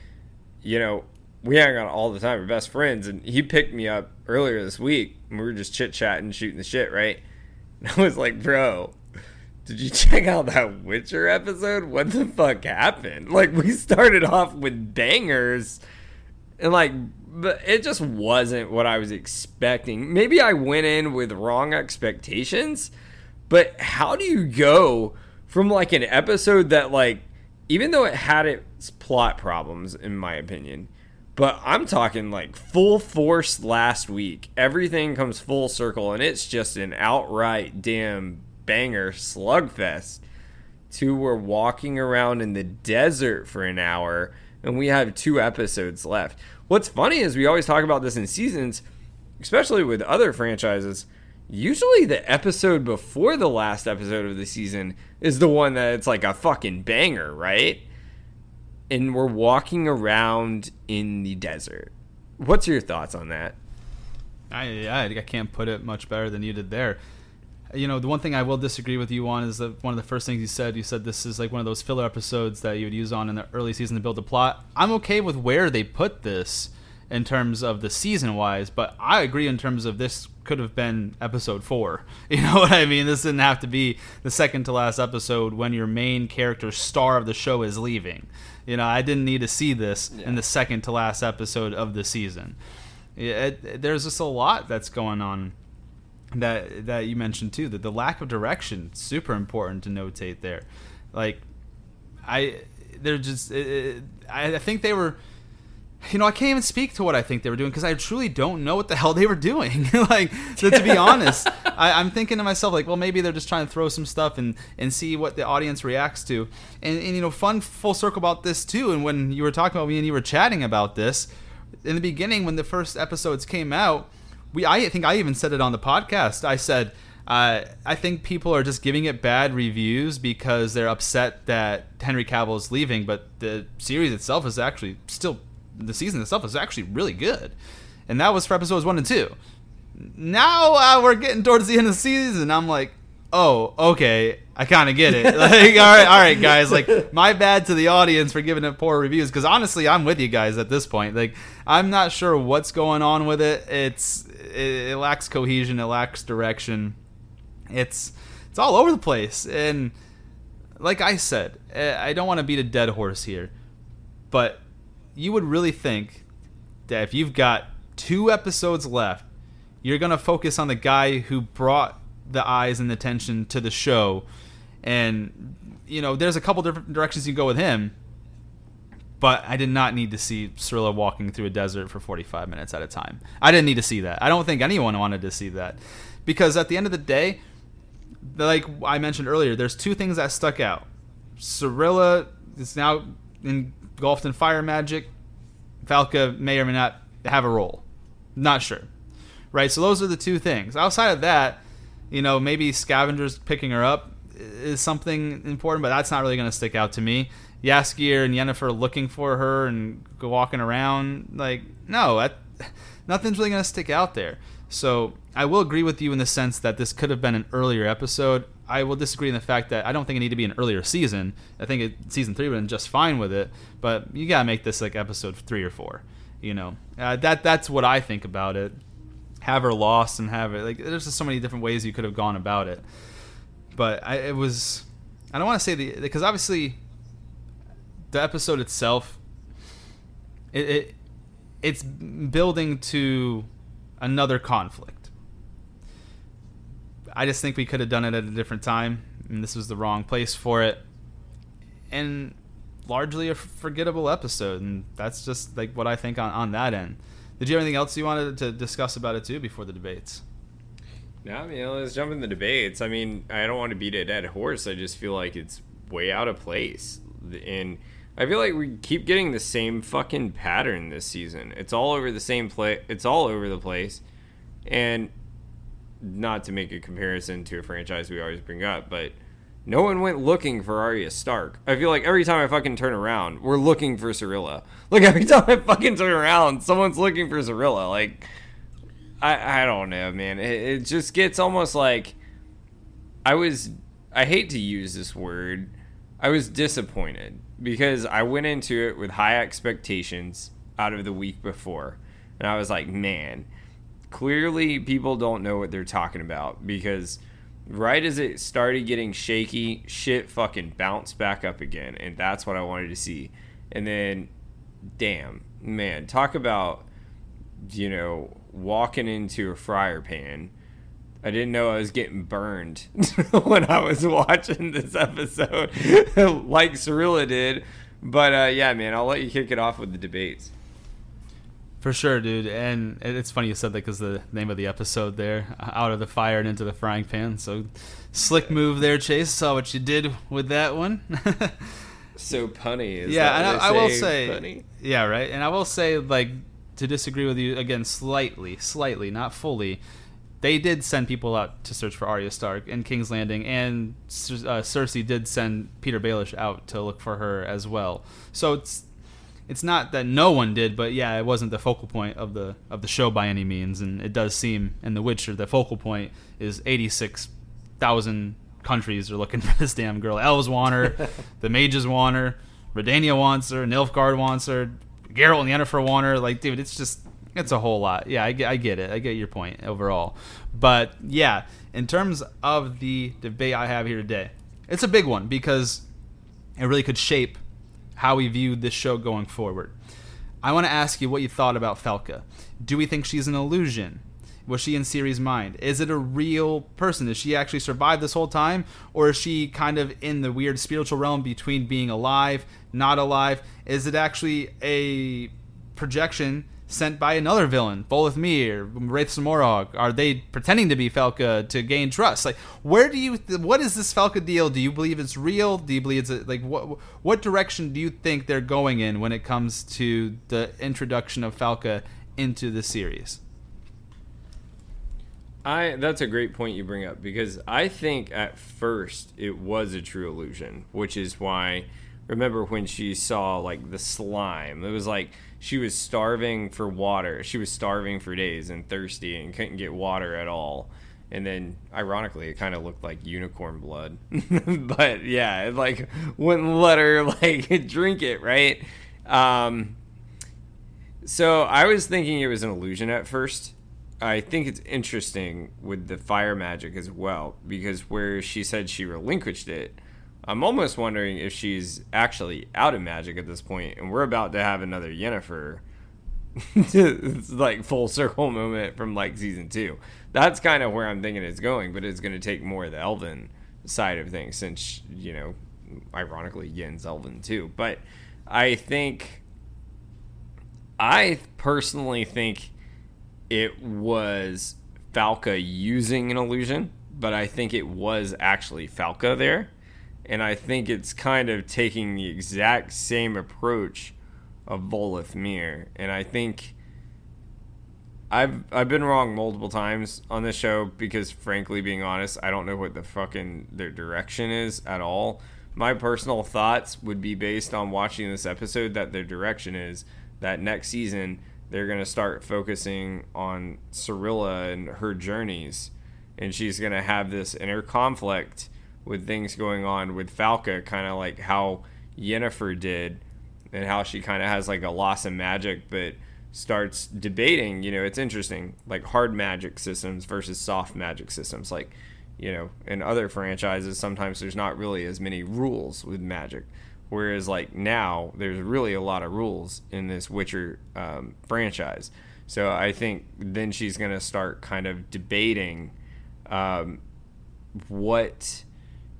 you know, we hang out all the time. We're best friends, and he picked me up earlier this week, and we were just chit chatting, shooting the shit, right? (laughs) And I was like, bro, did you (laughs) check out that Witcher episode? What the fuck happened? (laughs) Like, we started off with bangers, and like, but it just wasn't what I was expecting. Maybe I went in with wrong expectations, but how do you go from like an episode that like even though it had its plot problems, in my opinion, but I'm talking like full force last week. Everything comes full circle, and it's just an outright damn banger slugfest. Two were walking around in the desert for an hour, and we have two episodes left. What's funny is we always talk about this in seasons, especially with other franchises. Usually, the episode before the last episode of the season is the one that it's like a fucking banger, right? And we're walking around in the desert. What's your thoughts on that? I, I, I can't put it much better than you did there. You know, the one thing I will disagree with you on is that one of the first things you said, you said this is like one of those filler episodes that you would use on in the early season to build a plot. I'm okay with where they put this in terms of the season wise, but I agree in terms of this could have been episode four. (laughs) You know what I mean? This didn't have to be the second to last episode when your main character star of the show is leaving. You know, I didn't need to see this yeah. in the second to last episode of the season. It, it, there's just a lot that's going on that that you mentioned too. That the lack of direction super important to notate there. Like, I they're just it, I think they were you know, I can't even speak to what I think they were doing because I truly don't know what the (laughs) hell they were doing. (laughs) like, to, to, be honest, I, am thinking to myself, like, well, maybe they're just trying to throw some stuff and, and see what the audience reacts to. And, and, you know, fun full circle about this, too. And when you were talking about me and you were chatting about this, in the beginning, when the first episodes came out, we I think I even said it on the podcast. I said, uh, I think people are just giving it bad reviews because they're upset that Henry Cavill is leaving, but the series itself is actually still the season itself was actually really good, and that was for episodes one and two. Now uh, we're getting towards the end of the season. I'm like, oh, okay, I kind of get it. (laughs) Like, all right, all right, guys. Like, my bad to the audience for giving it poor reviews because honestly, I'm with you guys at this point. Like, I'm not sure what's going on with it. It's it, it lacks cohesion. It lacks direction. It's it's all over the place. And like I said, eh, I don't want to beat a dead horse here, but you would really think that if you've got two episodes left, you're to focus on the guy who brought the eyes and the attention to the show. And, you know, there's a couple different directions you can go with him. But I did not need to see Cirilla walking through a desert for 45 minutes at a time. I didn't need to see that. I don't think anyone wanted to see that. Because at the end of the day, like I mentioned earlier, there's two things that stuck out. Cirilla is now engulfed in fire magic. Falka may or may not have a role. Not sure. Right? So those are the two things. Outside of that, you know, maybe scavengers picking her up is something important, but that's not really going to stick out to me. Jaskier and Yennefer looking for her and walking around, like, no, that, (laughs) nothing's really gonna stick out there. So I will agree with you in the sense that this could have been an earlier episode. I will disagree in the fact that I don't think it needed to be an earlier season. I think it, season three would have been just fine with it, but you gotta make this like episode three or four. You know, uh, that that's what I think about it. Have her lost and have it like there's just so many different ways you could have gone about it. But I, it was I don't want to say the because obviously the episode itself it, it it's building to another conflict. I just think we could have done it at a different time, and this was the wrong place for it. And largely a forgettable episode, and that's just like what I think on, on that end. Did you have anything else you wanted to discuss about it too before the debates? No, I mean, let's jump in the debates. I mean, I don't want to beat a dead horse. I just feel like it's way out of place. And I feel like we keep getting the same fucking pattern this season. It's all over the same play. It's all over the place. And not to make a comparison to a franchise we always bring up, but no one went looking for Arya Stark. I feel like every time I fucking turn around, we're looking for Cirilla. (laughs) Like every time I fucking turn around, someone's looking for Cirilla. Like I I don't know, man. It, it just gets almost like I was I hate to use this word. I was disappointed because I went into it with high expectations out of the week before. And I was like, man, clearly people don't know what they're talking about because right as it started getting shaky, shit fucking bounced back up again. And that's what I wanted to see. And then, damn, man, talk about, you know, walking into a fryer pan. I didn't know I was getting burned (laughs) when I was watching this episode, (laughs) like Cirilla did. But uh, yeah, man, I'll let you kick it off with the debates. For sure, dude. And it's funny you said that because the name of the episode there, out of the fire and into the frying pan. So slick move there, Chase. Saw what you did with that one. (laughs) so punny. Is yeah, and I, I, will say, punny? yeah, right. And I will say, like, to disagree with you again, slightly, slightly, not fully they did send people out to search for Arya Stark in King's Landing, and uh, Cersei did send Petyr Baelish out to look for her as well. So it's it's not that no one did, but yeah, it wasn't the focal point of the of the show by any means, and it does seem in The Witcher the focal point is eighty six thousand countries are looking (laughs) for this damn girl. Elves want her, (laughs) the mages want her, Redania wants her, Nilfgaard wants her, Geralt and Yennefer want her. Like, dude, it's just it's a whole lot. Yeah, I get, I get it. I get your point overall. But yeah, in terms of the debate I have here today, it's a big one because it really could shape how we view this show going forward. I want to ask you what you thought about Falka. Do we think she's an illusion? Was she in Ciri's mind? Is it a real person? Does she actually survive this whole time? Or is she kind of in the weird spiritual realm between being alive, not alive? Is it actually a projection sent by another villain, Voleth Meir, Wraiths of Mörhogg? Are they pretending to be Falka to gain trust? Like, where do you? What is this Falka deal? Do you believe it's real? Do you believe it's like what? What direction do you think they're going in when it comes to the introduction of Falka into the series? I that's a great point you bring up because I think at first it was a true illusion, which is why remember when she saw like the slime. It was like she was starving for water. She was starving for days and thirsty and couldn't get water at all. And then, ironically, it kind of looked like unicorn blood. (laughs) but yeah, it like wouldn't let her (laughs) like drink it, right? Um, so I was thinking it was an illusion at first. I think it's interesting with the fire magic as well because where she said she relinquished it, I'm almost wondering if she's actually out of magic at this point, and we're about to have another Yennefer, (laughs) like full circle moment from like season two. That's kind of where I'm thinking it's going, but it's going to take more of the Elven side of things, since you know, ironically, Yen's Elven too. But I think, I personally think it was Falka using an illusion, but I think it was actually Falka there and I think it's kind of taking the exact same approach of Voleth Meir, and I think I've I've been wrong multiple times on this show because, frankly, being honest, I don't know what the fucking their direction is at all. My personal thoughts would be based on watching this episode that their direction is that next season they're to start focusing on Cirilla and her journeys. And she's to have this inner conflict with things going on with Falka, kind of like how Yennefer did, and how she kind of has like a loss of magic, but starts debating. You know, it's interesting, like hard magic systems versus soft magic systems. Like, you know, in other franchises, sometimes there's not really as many rules with magic. Whereas, like now, there's really a lot of rules in this Witcher um, franchise. So I think then she's going to start kind of debating um, what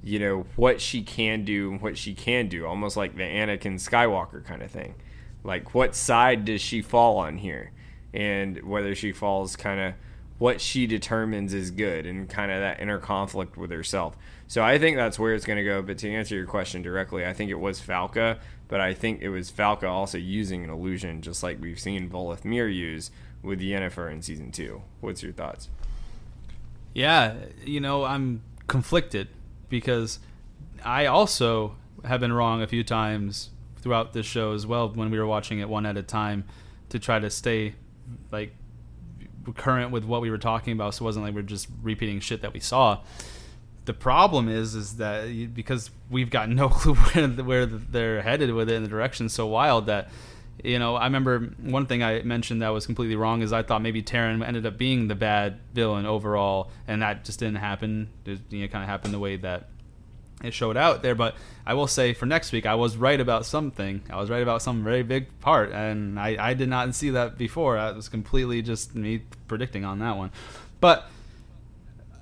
you know what she can do and what she can do, almost like the Anakin Skywalker kind of thing. Like, what side does she fall on here, and whether she falls kind of what she determines is good, and kind of that inner conflict with herself. So I think that's where it's going to go. But to answer your question directly, I think it was Falka, but I think it was Falka also using an illusion, just like we've seen Voleth Meir use with Yennefer in season two. What's your thoughts? Yeah, you know, I'm conflicted because I also have been wrong a few times throughout this show as well when we were watching it one at a time to try to stay like current with what we were talking about so it wasn't like we're just repeating shit that we saw. The problem is is that because we've got (laughs) no clue where, where they're headed with it in the direction so wild that you know i remember one thing i mentioned that was completely wrong is i thought maybe Tairn ended up being the bad villain overall and that just didn't happen it you know, kind of happened the way that it showed out there. But I will say for next week, I was right about something. I was right about some very big part, and I, I did not see that before. That was completely just me predicting on that one. But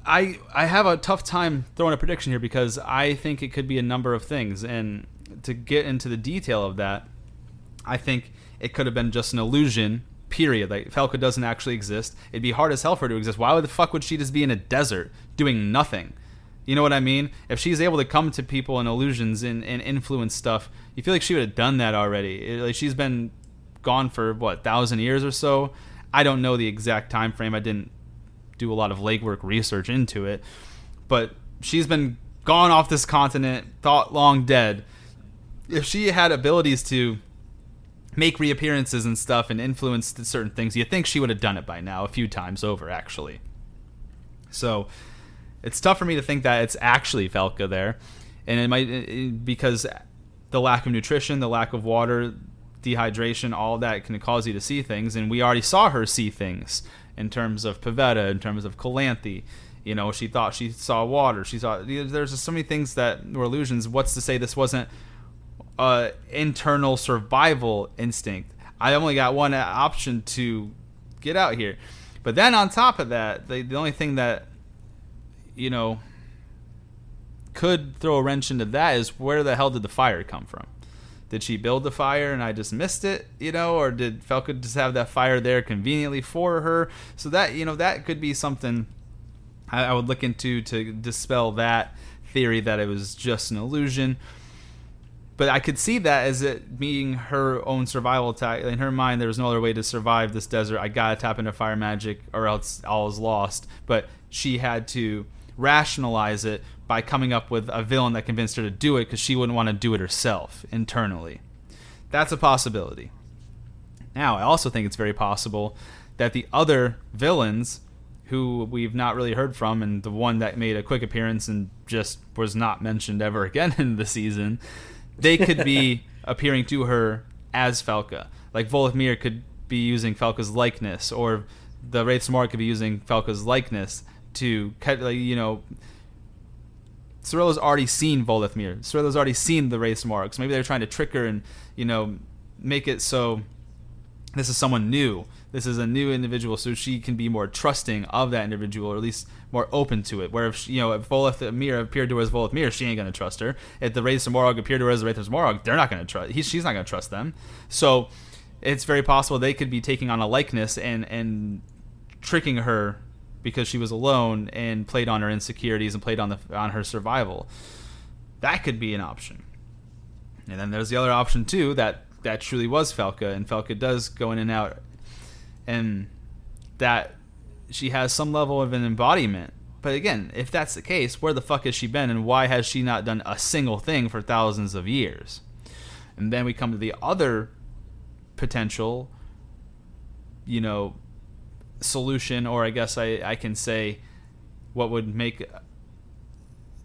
I I have a tough time throwing a prediction here because I think it could be a number of things, and to get into the detail of that, I think it could have been just an illusion. Period. Like Falka doesn't actually exist. It'd be hard as hell for her to exist. Why would the fuck would she just be in a desert doing nothing? You know what I mean? If she's able to come to people and illusions and, and influence stuff, you feel like she would have done that already. Like she's been gone for what thousand years or so. I don't know the exact time frame. I didn't do a lot of legwork research into it, but she's been gone off this continent, thought long dead. If she had abilities to make reappearances and stuff and influence certain things, you think she would have done it by now a few times over, actually. So it's tough for me to think that it's actually Falka there, and it might uh, uh, because the lack of nutrition, the lack of water, dehydration, all that can cause you to see things, and we already saw her see things in terms of Pavetta, in terms of Calanthe. You know, she thought she saw water. She saw there's just so many things that were illusions. What's to say this wasn't a internal survival instinct? I only got one option to get out here. But then on top of that, the, the only thing that you know, could throw a wrench into that is where the hell did the fire come from? Did she build the fire and I just missed it, you know, or did Falka just have that fire there conveniently for her? So that you know that could be something I, I would look into to dispel that theory that it was just an illusion. But I could see that as it being her own survival attack. In her mind, there was no other way to survive this desert. I gotta tap into fire magic, or else all is lost. But she had to rationalize it by coming up with a villain that convinced her to do it because she wouldn't want to do it herself internally. That's a possibility. Now, I also think it's very possible that the other villains who we've not really heard from, and the one that made a quick appearance and just was not mentioned ever (laughs) again in the season, they could be (laughs) appearing to her as Falka. Like Voleth Meir could be using Falka's likeness, or the Wraiths Morg could be using Falka's likeness to like you know Cirilla's already seen Voleth Meir. Cirilla's already seen the Morg. So maybe they're trying to trick her and you know make it so this is someone new. This is a new individual, so she can be more trusting of that individual, or at least more open to it. Where if she, you know if Voleth Meir appeared to her as Voleth Meir, she ain't gonna trust her. If the Wraiths Morg appeared to her as the Wraiths Morg, they're not gonna trust. He, she's not gonna trust them. So it's very possible they could be taking on a likeness and and tricking her because she was alone and played on her insecurities and played on the on her survival. That could be an option. And then there's the other option too that that truly was Falka and Falka does go in and out and that she has some level of an embodiment. But again, if that's the case, where the fuck has she been and why has she not done a single thing for thousands of years? And then we come to the other potential you know, solution, or I guess I, I can say what would make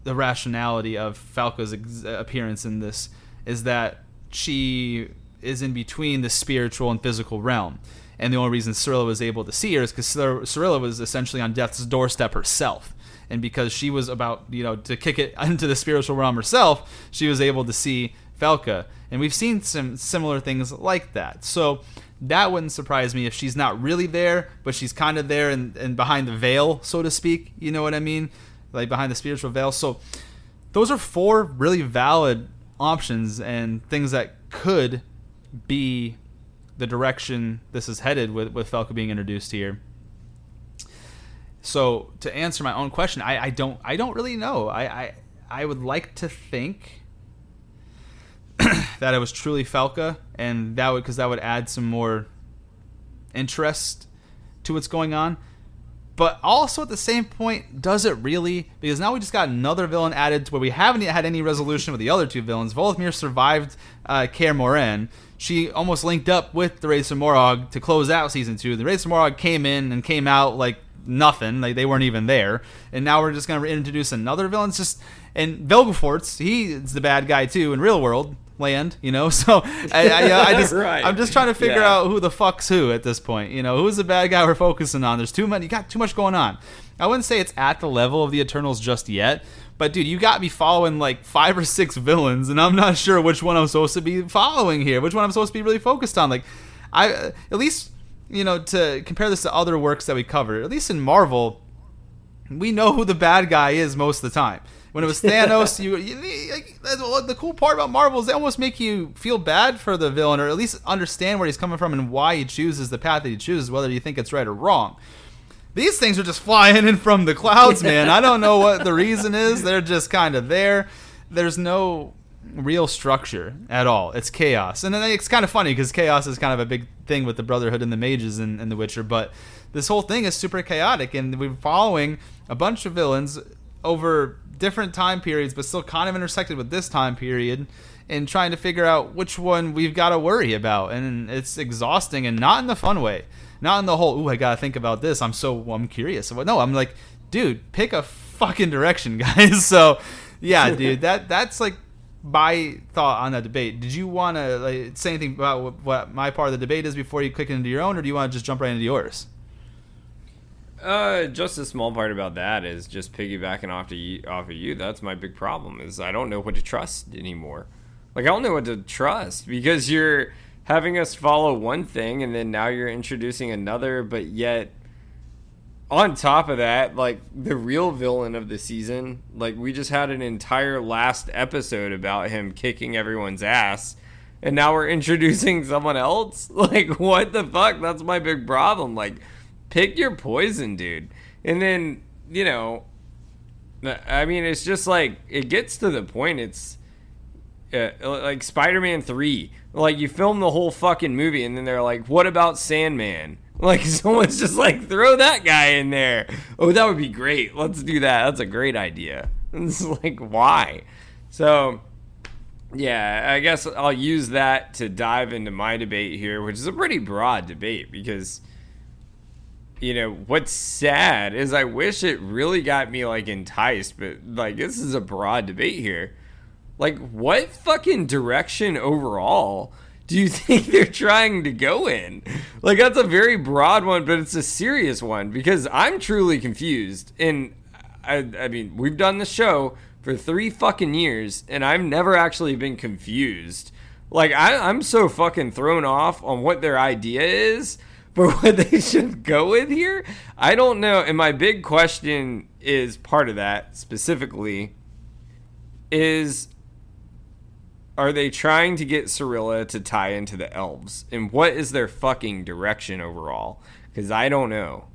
the rationality of Falka's ex- appearance in this is that she is in between the spiritual and physical realm. And the only reason Cirilla was able to see her is because Cirilla was essentially on death's doorstep herself. And because she was about, you know, to kick it (laughs) into the spiritual realm herself, she was able to see Falka. And we've seen some similar things like that. So that wouldn't surprise me if she's not really there, but she's kind of there and, and behind the veil, so to speak. You know what I mean? Like behind the spiritual veil. So those are four really valid options and things that could be the direction this is headed with, with Falka being introduced here. So to answer my own question, I, I don't I don't really know. I, I I would like to think (clears throat) that it was truly Falka, and that would because that would add some more interest to what's going on. But also at the same point, does it really? Because now we just got another villain added to where we haven't had any resolution with the other two villains. Voleth Meir survived uh, Kaer Morhen. She almost linked up with the Wraiths of Morag to close out season two. The Wraiths of Morag came in and came out like nothing. Like they weren't even there. And now we're just to introduce another villain. It's just and Vilgefortz, he's the bad guy too in real world land, you know. (laughs) So I, I, uh, I just, (laughs) right. I'm just trying to figure yeah. out who the fuck's who at this point. You know, who's the bad guy we're focusing on? There's too many. You got too much going on. I wouldn't say it's at the level of the Eternals just yet, but dude, you got me following like five or six villains, and I'm not sure which one I'm supposed to be following here. Which one I'm supposed to be really focused on. Like, I at least you know to compare this to other works that we covered. At least in Marvel, we know who the bad guy is most of the time when it was Thanos, you, you like, the cool part about Marvel is they almost make you feel bad for the villain, or at least understand where he's coming from and why he chooses the path that he chooses, whether you think it's right or wrong. These things are just flying in from the clouds, man. I don't know what the reason is. They're just kind of there. There's no real structure at all. It's chaos, and then it's kind of funny because chaos is kind of a big thing with the Brotherhood and the Mages and, in The Witcher. But this whole thing is super chaotic, and we're following a bunch of villains over different time periods, but still kind of intersected with this time period, and trying to figure out which one we've got to worry about. And it's exhausting, and not in the fun way, not in the whole "ooh, I gotta think about this." I'm so I'm curious. No, I'm like, dude, pick a fucking direction, (laughs) guys. so, yeah, (laughs) dude, that that's like my thought on that debate. Did you want to like, say anything about what, what my part of the debate is before you click into your own, or do you want to just jump right into yours? Uh, just a small part about that is just piggybacking off to you, off of you. That's my big problem is I don't know what to trust anymore. Like I don't know what to trust because you're having us follow one thing and then now you're introducing another, but yet on top of that, like the real villain of the season, like we just had an entire last episode about him kicking everyone's ass. And now we're (laughs) introducing someone else? (laughs) Like, what the fuck? That's my big problem. Like, pick your poison, dude. And then, you know, I mean, it's just like it gets to the point. It's uh, like Spider-Man Three. Like you film the whole fucking movie, and then they're like, "What about Sandman?" (laughs) Like someone's just like, "Throw that guy in there." Oh, that would be great. Let's do that. That's a great idea. And (laughs) it's like, why? So, yeah, I guess I'll use that to dive into my debate here, which is a pretty broad debate because you know what's sad is i wish it really got me like enticed but like this is a broad debate here. Like what fucking direction overall do you (laughs) think they're trying to go in? Like that's a very broad one but it's a serious one because i'm truly confused. And i i mean we've done the show for three fucking years and i've never actually been confused. Like I, i'm so fucking thrown off on what their idea is for (laughs) what they should go with here. I don't know. And my big question is part of that specifically is are they trying to get Cirilla to tie into the elves? And what is their fucking direction overall? Because I don't know.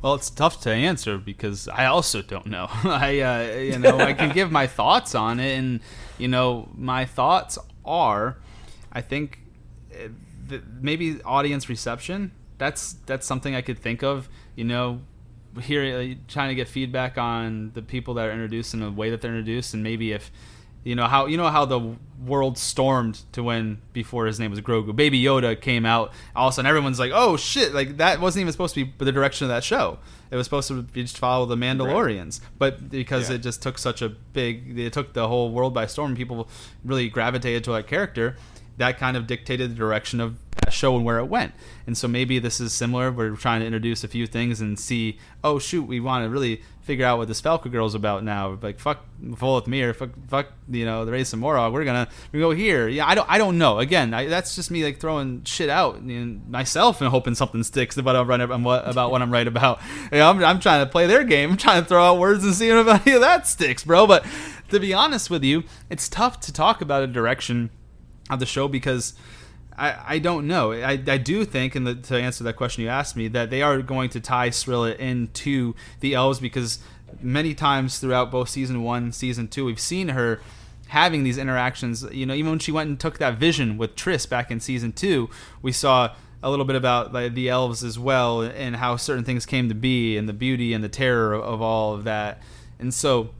Well, it's tough to answer because I also don't know. (laughs) I, uh, you know, I can (laughs) give my thoughts on it, and you know, my thoughts are, I think the, maybe audience reception. That's that's something I could think of. You know, here uh, trying to get feedback on the people that are introduced and the way that they're introduced, and maybe if You know how you know how the world stormed to when before his name was Grogu. Baby Yoda came out. All of a sudden, everyone's like, "Oh shit!" Like that wasn't even supposed to be the direction of that show. It was supposed to be just follow the Mandalorians, right. but because yeah. it just took such a big, it took the whole world by storm. People really gravitated to that character. That kind of dictated the direction of that show and where it went. And so maybe this is similar. We're trying to introduce a few things and see, oh shoot, we want to really figure out what this Falka girl's about now. Like fuck Voleth Meir, fuck, fuck you know the race of Morag. We're gonna we go here. Yeah, I don't I don't know. Again, I, that's just me like throwing shit out know, myself and hoping something sticks about I'm right about what about what I'm right about. You know, I'm, I'm trying to play their game. I'm trying to throw out words and see if any of that sticks, bro. But to be honest with you, it's tough to talk about a direction of the show because I, I don't know. I, I do think, and to answer that question you asked me, that they are going to tie Cirilla into the elves because many times throughout both season one, season two, we've seen her having these interactions. You know, even when she went and took that vision with Triss back in season two, we saw a little bit about like, the elves as well and how certain things came to be and the beauty and the terror of all of that. And so,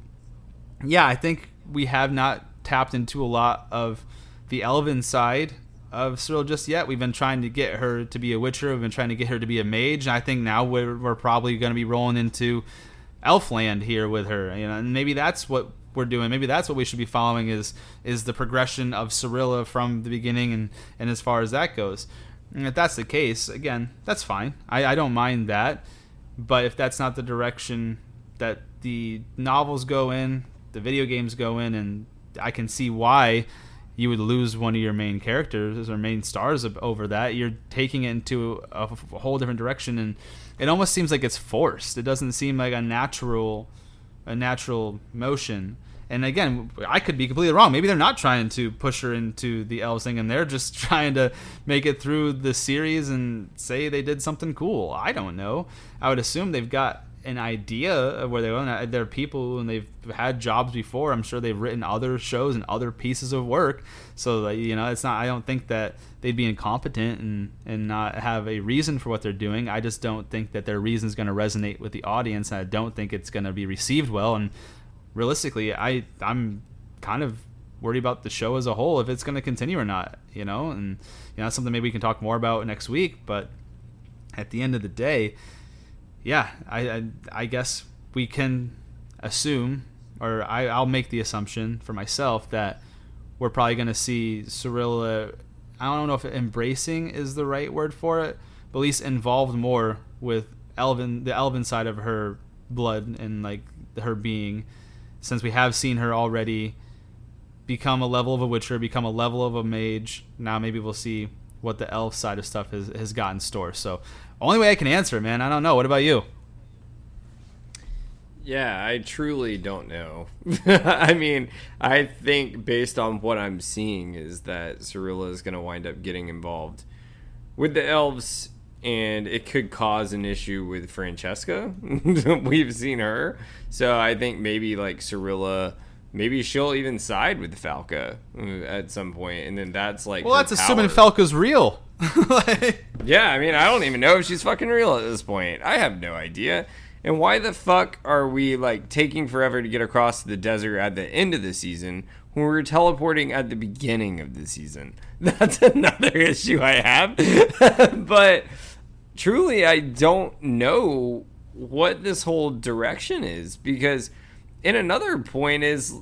yeah, I think we have not tapped into a lot of the elven side of Cirilla just yet. We've been trying to get her to be a Witcher. We've been trying to get her to be a mage. And I think now we're, we're probably going to be rolling into Elfland here with her. You know, and maybe that's what we're doing. Maybe that's what we should be following is is the progression of Cirilla from the beginning and and as far as that goes. And if that's the case, again, that's fine. I, I don't mind that. But if that's not the direction that the novels go in, the video games go in, and I can see why you would lose one of your main characters or main stars over that. You're taking it into a, a whole different direction, and it almost seems like it's forced. It doesn't seem like a natural, a natural motion. And again, I could be completely wrong. Maybe they're not trying to push her into the elves thing, and they're just (laughs) trying to make it through the series and say they did something cool. I don't know. I would assume they've got an idea of where they uh, are. They're people and they've had jobs before. I'm sure they've written other shows and other pieces of work. So that, you know, it's not. I don't think that they'd be incompetent and and not have a reason for what they're doing. I just don't think that their reason is going to resonate with the audience. And I don't think it's going to be received well. And realistically, I I'm kind of worried about the show as a whole if it's going to continue or not. You know, and you know that's something maybe we can talk more about next week. But at the end of the day yeah, I, I, I guess we can assume, or I, I'll make the assumption for myself that we're probably going to see Cirilla. I don't know if embracing is the right word for it, but at least involved more with Elven, the Elven side of her blood and like her being, since we have seen her already become a level of a Witcher, become a level of a mage. Now maybe we'll see what the elf side of stuff has, has got in store. So only way I can answer, man. I don't know. What about you? Yeah, I truly don't know. (laughs) I mean, I think based on what I'm seeing is that Cirilla is going to wind up getting involved with the elves, and it could cause an issue with Francesca. (laughs) We've seen her, so I think maybe like Cirilla maybe she'll even side with Falka uh, at some point, and then that's like. Well, that's power. assuming Falka's real. (laughs) yeah, I mean, I don't even know if she's fucking real at this point. I have no idea. And why the fuck are we like taking forever to get across the desert at the end of the season when we are teleporting at the beginning of the season? (laughs) That's another (laughs) issue I have. but truly, I don't know what this whole direction is because and another point is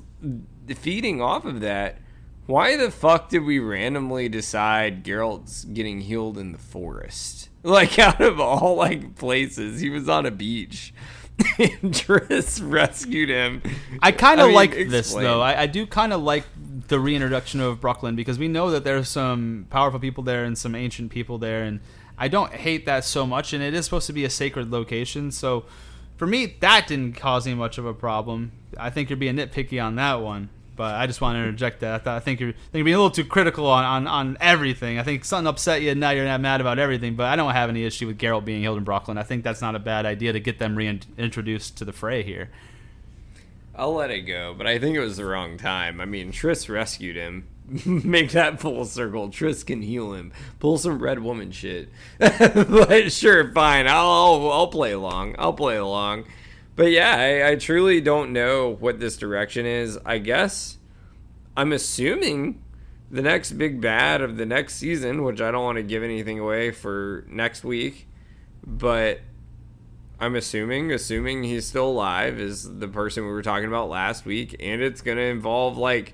feeding off of that. Why the fuck did we randomly decide Geralt's getting healed in the forest? (laughs) Like out of all like places, he was on a beach. (laughs) and Triss rescued him. I kind of like explain. this though. I, I do kind of like the reintroduction of Brokilon because we know that there's some powerful people there and some ancient people there, and I don't hate that so much. And it is supposed to be a sacred location, so for me, that didn't cause me much of a problem. I think you're being nitpicky on that one, but I just want to interject that. I think you're, I think you're being a little too critical on, on, on everything. I think something upset you, and now you're not mad about everything. But I don't have any issue with Geralt being healed in Brokilon. I think that's not a bad idea to get them reintroduced to the fray here. I'll let it go, but I think it was the wrong time. I mean, Triss rescued him. (laughs) Make that full circle. Triss can heal him. Pull some red woman shit. (laughs) but sure, fine. I'll, I'll, play along. I'll play along. But yeah, I, I truly don't know what this direction is. I guess I'm assuming the next big bad of the next season, which I don't want to give anything away for next week, but I'm assuming, assuming he's still alive, is the person we were talking about last week, and it's gonna involve like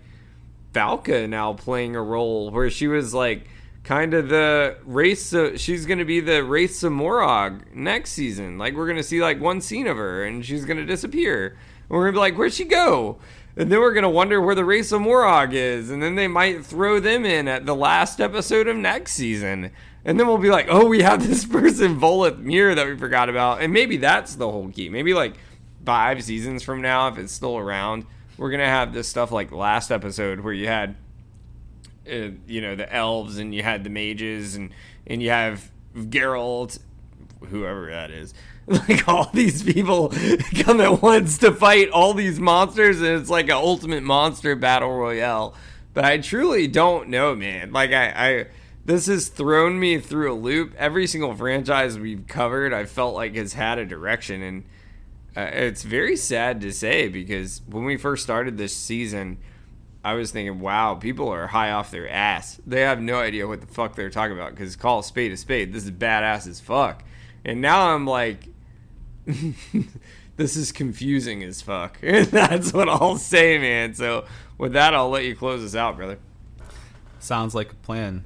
Falka now playing a role where she was like kind of the race. Of, she's gonna be the race of Mörhogg next season. Like we're gonna see like one scene of her, and she's gonna disappear. And we're gonna be like, where'd she go? And then we're gonna wonder where the race of Mörhogg is, and then they might throw them in at the last episode of next season. And then we'll be like, oh, we have this (laughs) person, Voleth Meir, that we forgot about. And maybe that's the whole key. Maybe like five seasons from now, if it's still around, we're to have this stuff like last episode where you had, uh, you know, the elves and you had the mages and, and you have Geralt, whoever that is. (laughs) Like all these people (laughs) come at once to fight all these monsters, and it's like an ultimate monster battle royale. But I truly don't know, man. Like I, I this has thrown me through a loop. Every single franchise we've covered, I felt like has had a direction, and uh, it's very sad to say because when we first started this season, I was thinking, wow, people are high off their ass. They have no idea what the fuck they're talking about because call a spade a spade. This is badass as fuck. And now I'm like, (laughs) this is confusing as fuck. (laughs) That's what I'll say, man. So with that, I'll let you close this out, brother. Sounds like a plan.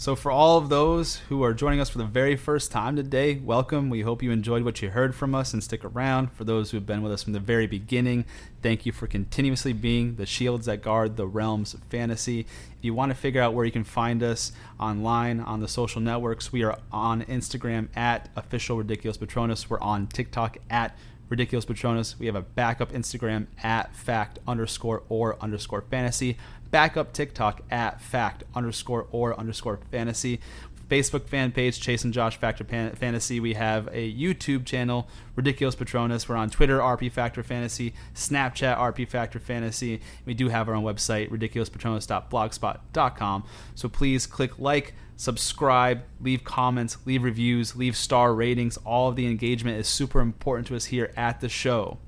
So, for all of those who are joining us for the very first time today, welcome. We hope you enjoyed what you heard from us and stick around. For those who have been with us from the very beginning, thank you for continuously being the shields that guard the realms of fantasy. If you want to figure out where you can find us online on the social networks, we are on Instagram at official ridiculous patronus. We're on TikTok at ridiculous patronus. We have a backup Instagram at fact underscore or underscore fantasy backup TikTok at fact underscore or underscore fantasy. Facebook fan page, Chase and Josh Factor Pan- Fantasy. We have a YouTube channel, Ridiculous Patronus. We're on Twitter, RP Factor Fantasy, Snapchat, RP Factor Fantasy. We do have our own website, ridiculouspatronus.blogspot.com. So please click like, subscribe, leave comments, leave reviews, leave star ratings. All of the engagement is super important to us here at the show.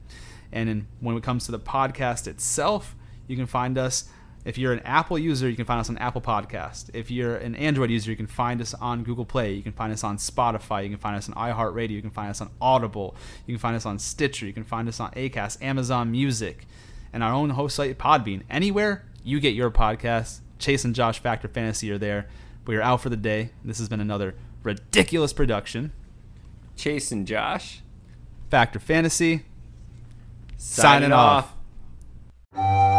And in, when it comes to the podcast itself, you can find us if you're an Apple user, you can find us on Apple Podcast. If you're an Android user, you can find us on Google Play. You can find us on Spotify. You can find us on iHeartRadio. You can find us on Audible. You can find us on Stitcher. You can find us on Acast, Amazon Music, and our own host site, Podbean. Anywhere you get your podcast, Chase and Josh Factor Fantasy are there. We are out for the day. This has been another ridiculous production. Chase and Josh. Factor Fantasy. Signing, Signing off. off.